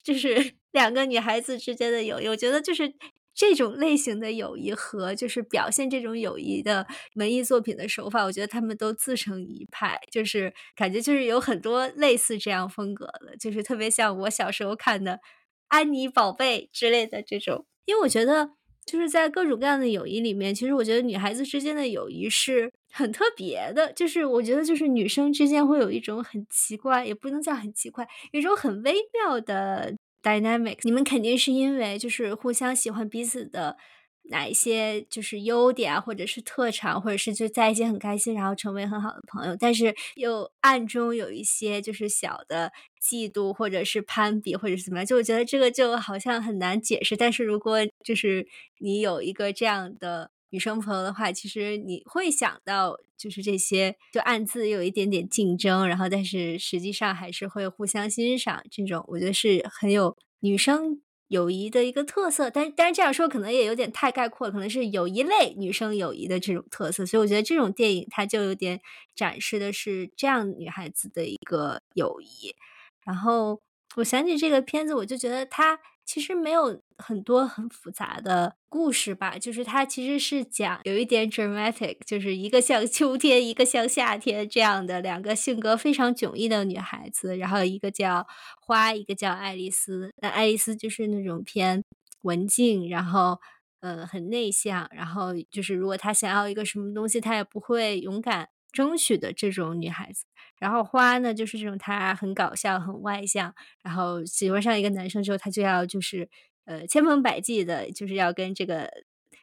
就是 [LAUGHS] 两个女孩子之间的友谊。我觉得就是。这种类型的友谊和就是表现这种友谊的文艺作品的手法，我觉得他们都自成一派，就是感觉就是有很多类似这样风格的，就是特别像我小时候看的《安妮宝贝》之类的这种。因为我觉得就是在各种各样的友谊里面，其实我觉得女孩子之间的友谊是很特别的，就是我觉得就是女生之间会有一种很奇怪，也不能叫很奇怪，有一种很微妙的。Dynamics，你们肯定是因为就是互相喜欢彼此的哪一些就是优点啊，或者是特长，或者是就在一起很开心，然后成为很好的朋友。但是又暗中有一些就是小的嫉妒，或者是攀比，或者是怎么样。就我觉得这个就好像很难解释。但是如果就是你有一个这样的。女生朋友的话，其实你会想到就是这些，就暗自有一点点竞争，然后但是实际上还是会互相欣赏，这种我觉得是很有女生友谊的一个特色。但但是这样说可能也有点太概括，可能是有一类女生友谊的这种特色。所以我觉得这种电影它就有点展示的是这样女孩子的一个友谊。然后我想起这个片子，我就觉得它。其实没有很多很复杂的故事吧，就是它其实是讲有一点 dramatic，就是一个像秋天，一个像夏天这样的两个性格非常迥异的女孩子，然后一个叫花，一个叫爱丽丝。那爱丽丝就是那种偏文静，然后呃很内向，然后就是如果她想要一个什么东西，她也不会勇敢争取的这种女孩子。然后花呢，就是这种她很搞笑、很外向，然后喜欢上一个男生之后，她就要就是呃千方百计的，就是要跟这个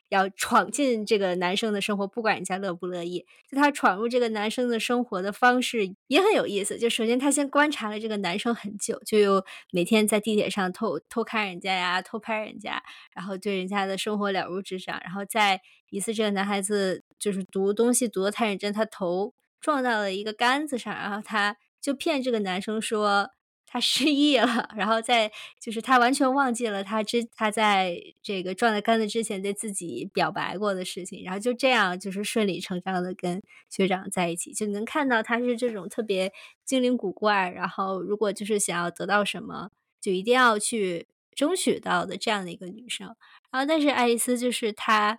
要闯进这个男生的生活，不管人家乐不乐意。就她闯入这个男生的生活的方式也很有意思。就首先她先观察了这个男生很久，就有每天在地铁上偷偷看人家呀，偷拍人家，然后对人家的生活了如指掌。然后在一次这个男孩子就是读东西读的太认真，他头。撞到了一个杆子上，然后他就骗这个男生说，他失忆了，[LAUGHS] 然后在就是他完全忘记了他之他在这个撞在杆子之前对自己表白过的事情，然后就这样就是顺理成章的跟学长在一起，就能看到他是这种特别精灵古怪，然后如果就是想要得到什么，就一定要去争取到的这样的一个女生。然后但是爱丽丝就是她。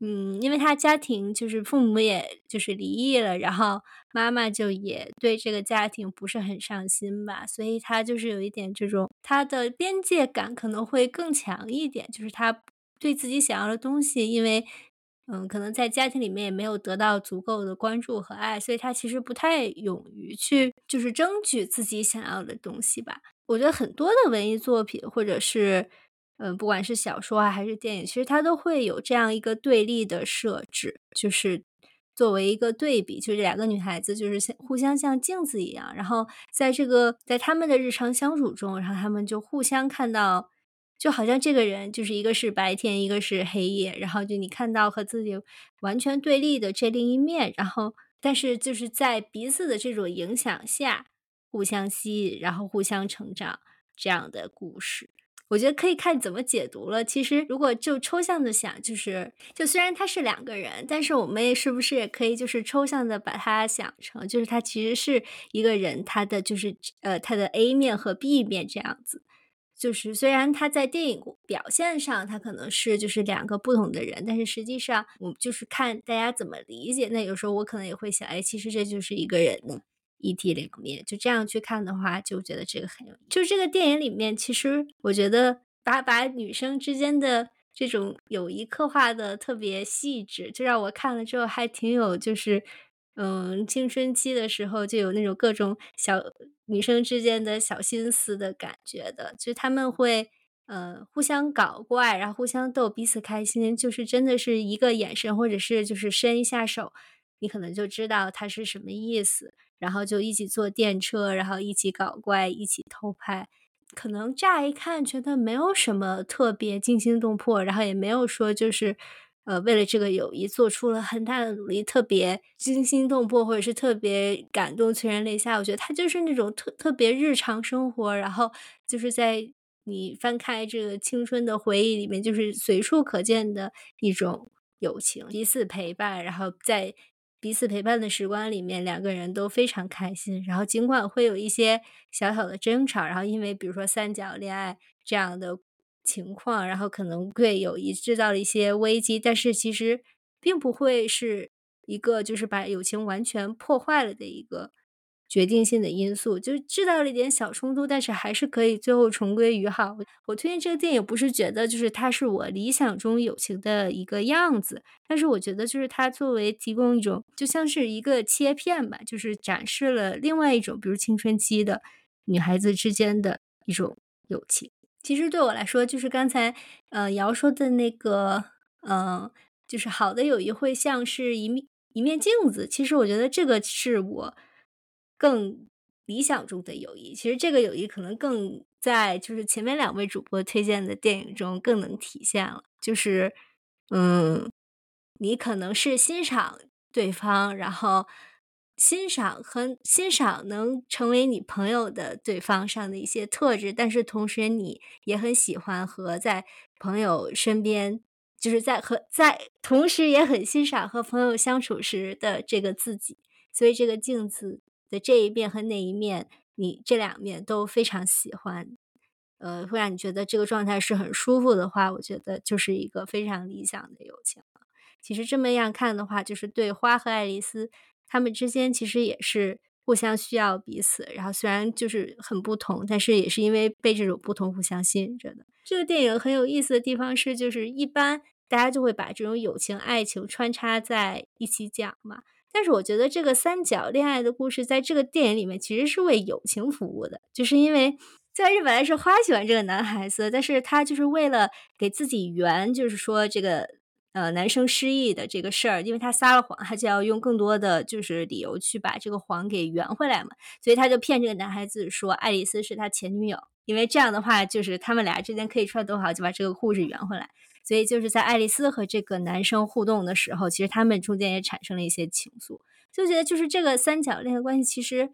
嗯，因为他家庭就是父母也就是离异了，然后妈妈就也对这个家庭不是很上心吧，所以他就是有一点这种他的边界感可能会更强一点，就是他对自己想要的东西，因为嗯，可能在家庭里面也没有得到足够的关注和爱，所以他其实不太勇于去就是争取自己想要的东西吧。我觉得很多的文艺作品或者是。嗯，不管是小说啊还是电影，其实它都会有这样一个对立的设置，就是作为一个对比，就是两个女孩子就是像互相像镜子一样，然后在这个在他们的日常相处中，然后他们就互相看到，就好像这个人就是一个是白天，一个是黑夜，然后就你看到和自己完全对立的这另一面，然后但是就是在彼此的这种影响下互相吸引，然后互相成长这样的故事。我觉得可以看怎么解读了。其实，如果就抽象的想，就是就虽然他是两个人，但是我们也是不是也可以就是抽象的把它想成，就是他其实是一个人，他的就是呃他的 A 面和 B 面这样子。就是虽然他在电影表现上他可能是就是两个不同的人，但是实际上我就是看大家怎么理解。那有时候我可能也会想，哎，其实这就是一个人呢。一体两面，就这样去看的话，就觉得这个很有。就这个电影里面，其实我觉得把把女生之间的这种友谊刻画的特别细致，就让我看了之后还挺有，就是嗯，青春期的时候就有那种各种小女生之间的小心思的感觉的，就他们会呃互相搞怪，然后互相逗，彼此开心，就是真的是一个眼神或者是就是伸一下手，你可能就知道他是什么意思。然后就一起坐电车，然后一起搞怪，一起偷拍。可能乍一看觉得没有什么特别惊心动魄，然后也没有说就是，呃，为了这个友谊做出了很大的努力，特别惊心动魄或者是特别感动催人泪下。我觉得他就是那种特特别日常生活，然后就是在你翻开这个青春的回忆里面，就是随处可见的一种友情，彼此陪伴，然后在。彼此陪伴的时光里面，两个人都非常开心。然后尽管会有一些小小的争吵，然后因为比如说三角恋爱这样的情况，然后可能对友谊制造了一些危机，但是其实并不会是一个就是把友情完全破坏了的一个。决定性的因素就制造了一点小冲突，但是还是可以最后重归于好。我推荐这个电影，不是觉得就是它是我理想中友情的一个样子，但是我觉得就是它作为提供一种，就像是一个切片吧，就是展示了另外一种，比如青春期的女孩子之间的一种友情。其实对我来说，就是刚才呃瑶说的那个，嗯，就是好的友谊会像是一面一面镜子。其实我觉得这个是我。更理想中的友谊，其实这个友谊可能更在就是前面两位主播推荐的电影中更能体现了。就是，嗯，你可能是欣赏对方，然后欣赏和欣赏能成为你朋友的对方上的一些特质，但是同时你也很喜欢和在朋友身边，就是在和在同时也很欣赏和朋友相处时的这个自己，所以这个镜子。的这一面和那一面，你这两面都非常喜欢，呃，会让你觉得这个状态是很舒服的话，我觉得就是一个非常理想的友情了。其实这么样看的话，就是对花和爱丽丝他们之间其实也是互相需要彼此，然后虽然就是很不同，但是也是因为被这种不同互相吸引着的。这个电影很有意思的地方是，就是一般大家就会把这种友情、爱情穿插在一起讲嘛。但是我觉得这个三角恋爱的故事，在这个电影里面其实是为友情服务的，就是因为在日本来是花喜欢这个男孩子，但是他就是为了给自己圆，就是说这个呃男生失忆的这个事儿，因为他撒了谎，他就要用更多的就是理由去把这个谎给圆回来嘛，所以他就骗这个男孩子说爱丽丝是他前女友，因为这样的话就是他们俩之间可以串多好，就把这个故事圆回来。所以就是在爱丽丝和这个男生互动的时候，其实他们中间也产生了一些情愫，就觉得就是这个三角恋的关系，其实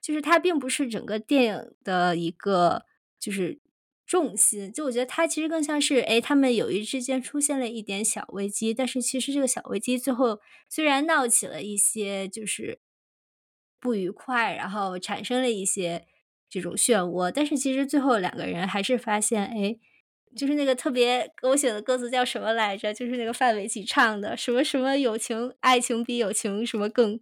就是它并不是整个电影的一个就是重心。就我觉得它其实更像是，哎，他们友谊之间出现了一点小危机，但是其实这个小危机最后虽然闹起了一些就是不愉快，然后产生了一些这种漩涡，但是其实最后两个人还是发现，哎。就是那个特别狗血的歌词叫什么来着？就是那个范玮琪唱的，什么什么友情，爱情比友情什么更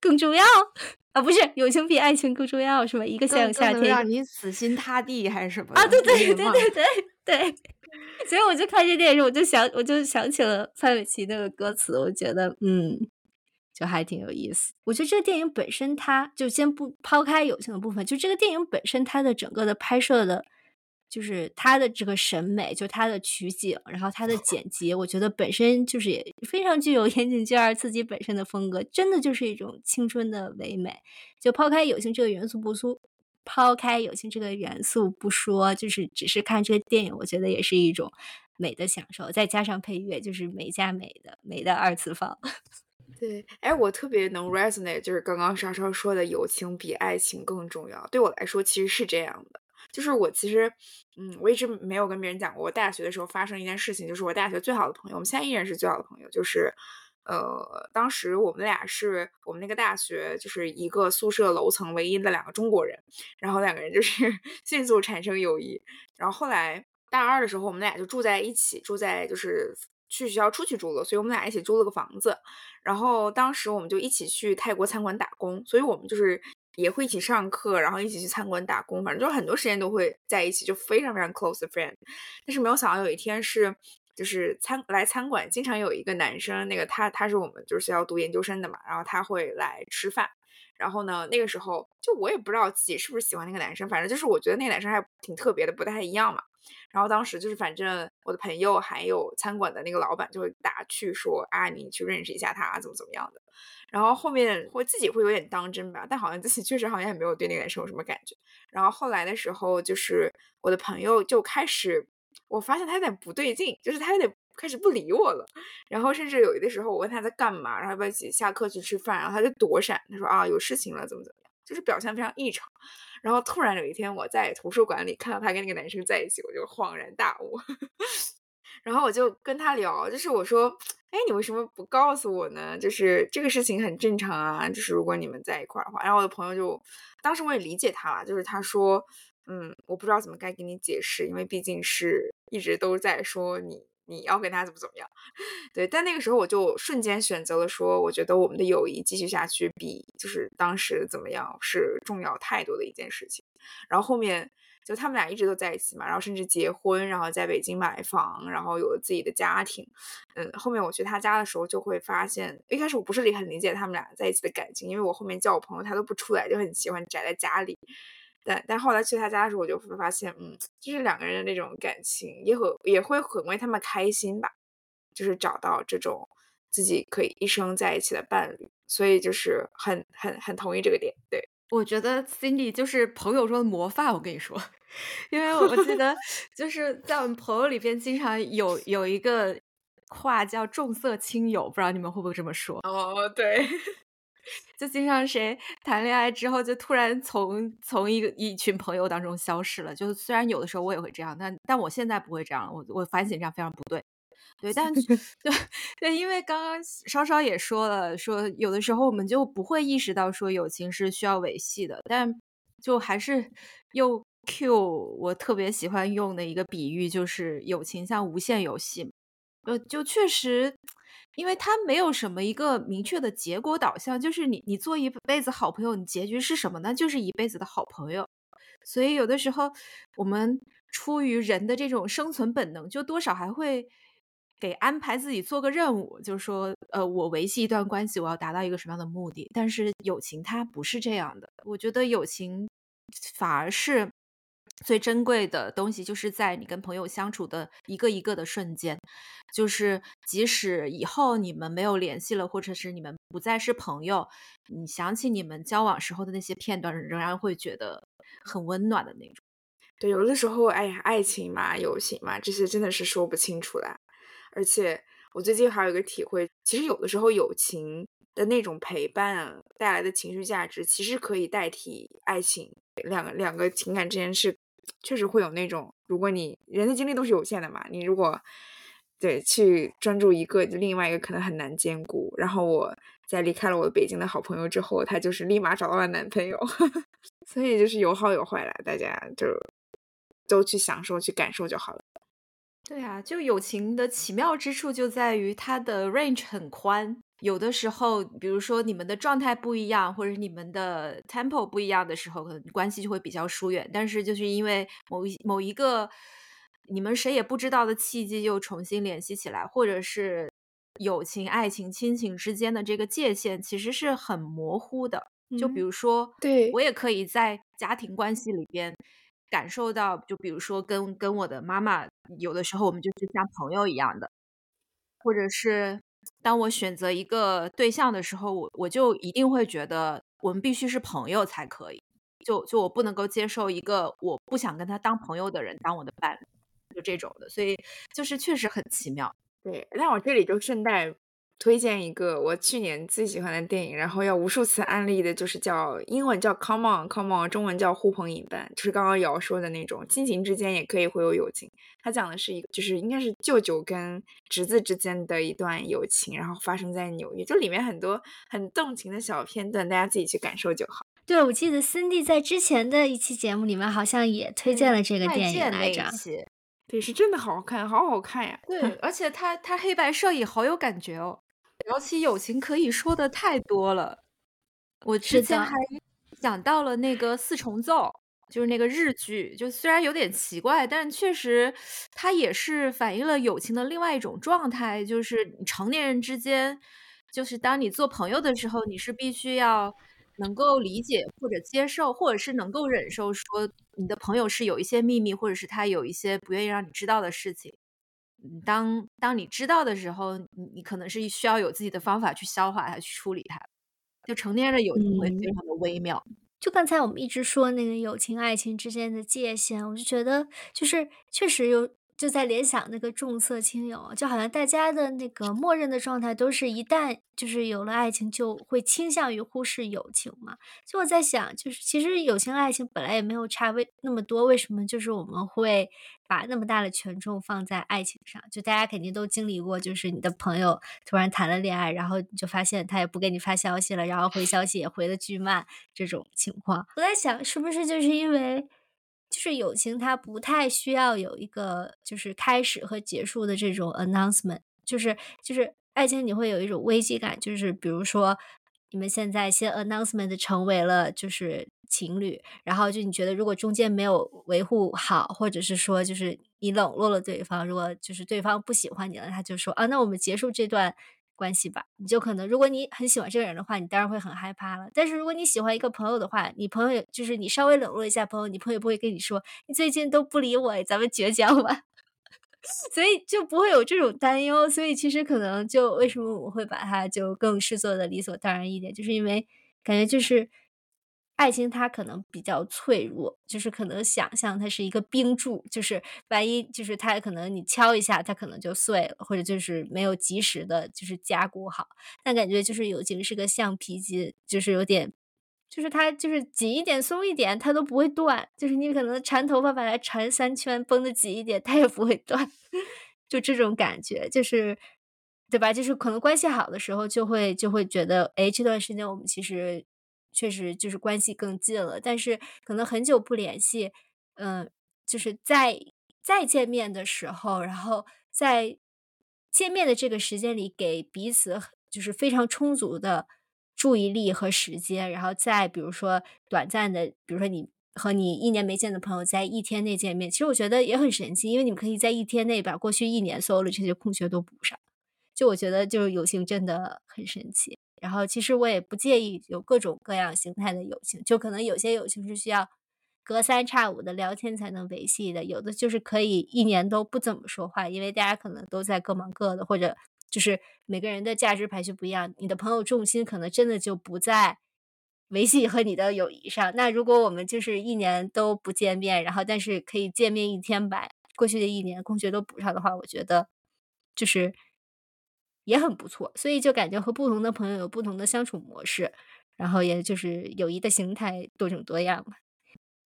更重要 [LAUGHS] 啊？不是，友情比爱情更重要，是吧？一个像夏天，让你死心塌地还是什么啊？对对对对对对。所以我就看这电影，我就想，我就想起了范玮琪那个歌词，我觉得嗯，就还挺有意思。我觉得这个电影本身，它就先不抛开友情的部分，就这个电影本身，它的整个的拍摄的。就是他的这个审美，就他的取景，然后他的 [LAUGHS] 剪辑，我觉得本身就是也非常具有 [LAUGHS] 岩井俊二自己本身的风格，真的就是一种青春的唯美。就抛开友情这个元素不说，抛开友情这个元素不说，就是只是看这个电影，我觉得也是一种美的享受。再加上配乐，就是美加美的美的二次方。[LAUGHS] 对，哎，我特别能 resonate，就是刚刚莎莎说的友情比爱情更重要。对我来说，其实是这样的。就是我其实，嗯，我一直没有跟别人讲过，我大学的时候发生一件事情，就是我大学最好的朋友，我们现在依然是最好的朋友。就是，呃，当时我们俩是我们那个大学就是一个宿舍楼层唯一的两个中国人，然后两个人就是 [LAUGHS] 迅速产生友谊。然后后来大二的时候，我们俩就住在一起，住在就是去学校出去住了，所以我们俩一起租了个房子。然后当时我们就一起去泰国餐馆打工，所以我们就是。也会一起上课，然后一起去餐馆打工，反正就是很多时间都会在一起，就非常非常 close 的 friend。但是没有想到有一天是，就是餐来餐馆，经常有一个男生，那个他他是我们就是学校读研究生的嘛，然后他会来吃饭。然后呢，那个时候就我也不知道自己是不是喜欢那个男生，反正就是我觉得那个男生还挺特别的，不太一样嘛。然后当时就是反正我的朋友还有餐馆的那个老板就会打趣说啊，你去认识一下他，怎么怎么样的。然后后面会自己会有点当真吧，但好像自己确实好像也没有对那个男生有什么感觉。然后后来的时候，就是我的朋友就开始，我发现他有点不对劲，就是他有点开始不理我了。然后甚至有的时候我问他在干嘛，然后要不要一起下课去吃饭，然后他就躲闪，他说啊有事情了，怎么怎么，就是表现非常异常。然后突然有一天我在图书馆里看到他跟那个男生在一起，我就恍然大悟。[LAUGHS] 然后我就跟他聊，就是我说，哎，你为什么不告诉我呢？就是这个事情很正常啊，就是如果你们在一块儿的话。然后我的朋友就，当时我也理解他了，就是他说，嗯，我不知道怎么该给你解释，因为毕竟是一直都在说你你要跟他怎么怎么样，对。但那个时候我就瞬间选择了说，我觉得我们的友谊继续下去比就是当时怎么样是重要太多的一件事情。然后后面。就他们俩一直都在一起嘛，然后甚至结婚，然后在北京买房，然后有了自己的家庭。嗯，后面我去他家的时候，就会发现，一开始我不是很理解他们俩在一起的感情，因为我后面叫我朋友，他都不出来，就很喜欢宅在家里。但但后来去他家的时候，我就会发现，嗯，就是两个人的那种感情，也会也会很为他们开心吧，就是找到这种自己可以一生在一起的伴侣，所以就是很很很同意这个点，对。我觉得 Cindy 就是朋友中的模范，我跟你说，[LAUGHS] 因为我记得 [LAUGHS] 就是在我们朋友里边，经常有有一个话叫“重色轻友”，不知道你们会不会这么说？哦，对，[LAUGHS] 就经常谁谈恋爱之后，就突然从从一个一群朋友当中消失了。就虽然有的时候我也会这样，但但我现在不会这样了，我我反省这样非常不对。对，但对 [LAUGHS] [LAUGHS] 对，因为刚刚稍稍也说了，说有的时候我们就不会意识到说友情是需要维系的，但就还是又 Q 我特别喜欢用的一个比喻，就是友情像无限游戏，呃，就确实，因为它没有什么一个明确的结果导向，就是你你做一辈子好朋友，你结局是什么呢？就是一辈子的好朋友，所以有的时候我们出于人的这种生存本能，就多少还会。给安排自己做个任务，就是说，呃，我维系一段关系，我要达到一个什么样的目的？但是友情它不是这样的，我觉得友情反而是最珍贵的东西，就是在你跟朋友相处的一个一个的瞬间，就是即使以后你们没有联系了，或者是你们不再是朋友，你想起你们交往时候的那些片段，仍然会觉得很温暖的那种。对，有的时候，哎呀，爱情嘛，友情嘛，这些真的是说不清楚的。而且我最近还有一个体会，其实有的时候友情的那种陪伴带来的情绪价值，其实可以代替爱情。两个两个情感之间是确实会有那种，如果你人的精力都是有限的嘛，你如果对去专注一个，就另外一个可能很难兼顾。然后我在离开了我北京的好朋友之后，他就是立马找到了男朋友，[LAUGHS] 所以就是有好有坏啦，大家就都去享受、去感受就好了。对啊，就友情的奇妙之处就在于它的 range 很宽。有的时候，比如说你们的状态不一样，或者你们的 tempo 不一样的时候，可能关系就会比较疏远。但是就是因为某一某一个你们谁也不知道的契机，又重新联系起来，或者是友情、爱情、亲情之间的这个界限其实是很模糊的。就比如说，对我也可以在家庭关系里边感受到，就比如说跟跟我的妈妈，有的时候我们就是像朋友一样的，或者是。当我选择一个对象的时候，我我就一定会觉得我们必须是朋友才可以，就就我不能够接受一个我不想跟他当朋友的人当我的伴侣，就这种的，所以就是确实很奇妙。对，那我这里就顺带。推荐一个我去年最喜欢的电影，然后要无数次安利的，就是叫英文叫《Come On Come On》，中文叫《呼朋引伴》，就是刚刚瑶说的那种亲情之间也可以会有友情。它讲的是一个，就是应该是舅舅跟侄子之间的一段友情，然后发生在纽约，就里面很多很动情的小片段，大家自己去感受就好。对，我记得森蒂在之前的一期节目里面好像也推荐了这个电影来着。对，是真的好好看，好好看呀。对，而且它它黑白摄影好有感觉哦。聊起友情，可以说的太多了。我之前还想到了那个四重奏，就是那个日剧，就虽然有点奇怪，但确实它也是反映了友情的另外一种状态，就是成年人之间，就是当你做朋友的时候，你是必须要能够理解或者接受，或者是能够忍受，说你的朋友是有一些秘密，或者是他有一些不愿意让你知道的事情。当当你知道的时候，你你可能是需要有自己的方法去消化它、去处理它。就成年人的友情会非常的微妙。就刚才我们一直说那个友情、爱情之间的界限，我就觉得就是确实有。就在联想那个重色轻友，就好像大家的那个默认的状态都是一旦就是有了爱情，就会倾向于忽视友情嘛。就我在想，就是其实友情、爱情本来也没有差为那么多，为什么就是我们会把那么大的权重放在爱情上？就大家肯定都经历过，就是你的朋友突然谈了恋爱，然后就发现他也不给你发消息了，然后回消息也回的巨慢这种情况。我在想，是不是就是因为？就是友情，它不太需要有一个就是开始和结束的这种 announcement，就是就是爱情你会有一种危机感，就是比如说你们现在先 announcement 成为了就是情侣，然后就你觉得如果中间没有维护好，或者是说就是你冷落了对方，如果就是对方不喜欢你了，他就说啊，那我们结束这段。关系吧，你就可能，如果你很喜欢这个人的话，你当然会很害怕了。但是如果你喜欢一个朋友的话，你朋友就是你稍微冷落一下朋友，你朋友不会跟你说你最近都不理我，咱们绝交吧。所以就不会有这种担忧。所以其实可能就为什么我会把它就更视作的理所当然一点，就是因为感觉就是。爱情它可能比较脆弱，就是可能想象它是一个冰柱，就是万一就是它可能你敲一下，它可能就碎了，或者就是没有及时的，就是加固好。但感觉就是友情是个橡皮筋，就是有点，就是它就是紧一点松一点，它都不会断。就是你可能缠头发把它缠三圈，绷得紧一点，它也不会断。[LAUGHS] 就这种感觉，就是对吧？就是可能关系好的时候，就会就会觉得，哎，这段时间我们其实。确实就是关系更近了，但是可能很久不联系，嗯，就是在再见面的时候，然后在见面的这个时间里，给彼此就是非常充足的注意力和时间，然后再比如说短暂的，比如说你和你一年没见的朋友在一天内见面，其实我觉得也很神奇，因为你们可以在一天内把过去一年所有的这些空缺都补上，就我觉得就是友情真的很神奇。然后，其实我也不介意有各种各样形态的友情，就可能有些友情是需要隔三差五的聊天才能维系的，有的就是可以一年都不怎么说话，因为大家可能都在各忙各的，或者就是每个人的价值排序不一样，你的朋友重心可能真的就不在维系和你的友谊上。那如果我们就是一年都不见面，然后但是可以见面一天，把过去的一年空缺都补上的话，我觉得就是。也很不错。所以就感觉和不同的朋友有不同的相处模式，然后也就是友谊的形态多种多样嘛。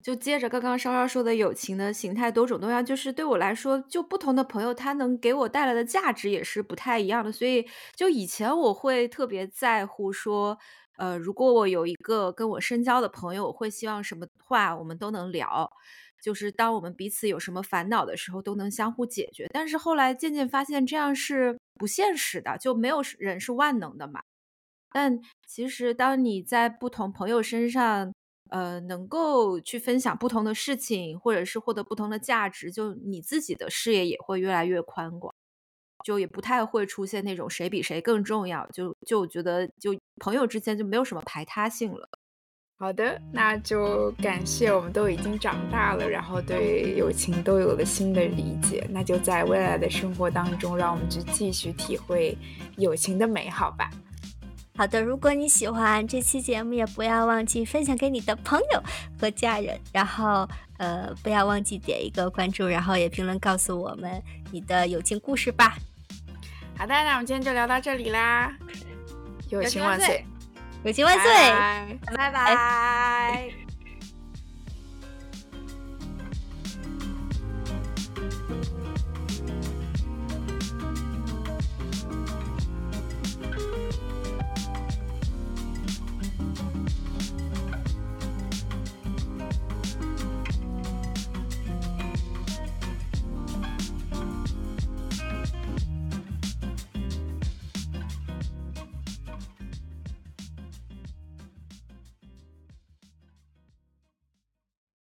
就接着刚刚稍稍说的友情的形态多种多样，就是对我来说，就不同的朋友他能给我带来的价值也是不太一样的。所以就以前我会特别在乎说，呃，如果我有一个跟我深交的朋友，我会希望什么话我们都能聊，就是当我们彼此有什么烦恼的时候都能相互解决。但是后来渐渐发现这样是不现实的，就没有人是万能的嘛。但其实当你在不同朋友身上，呃，能够去分享不同的事情，或者是获得不同的价值，就你自己的视野也会越来越宽广，就也不太会出现那种谁比谁更重要，就就觉得就朋友之间就没有什么排他性了。好的，那就感谢我们都已经长大了，然后对友情都有了新的理解，那就在未来的生活当中，让我们去继续体会友情的美好吧。好的，如果你喜欢这期节目，也不要忘记分享给你的朋友和家人，然后呃，不要忘记点一个关注，然后也评论告诉我们你的友情故事吧。好的，那我们今天就聊到这里啦，友情万岁，友情万岁，拜拜。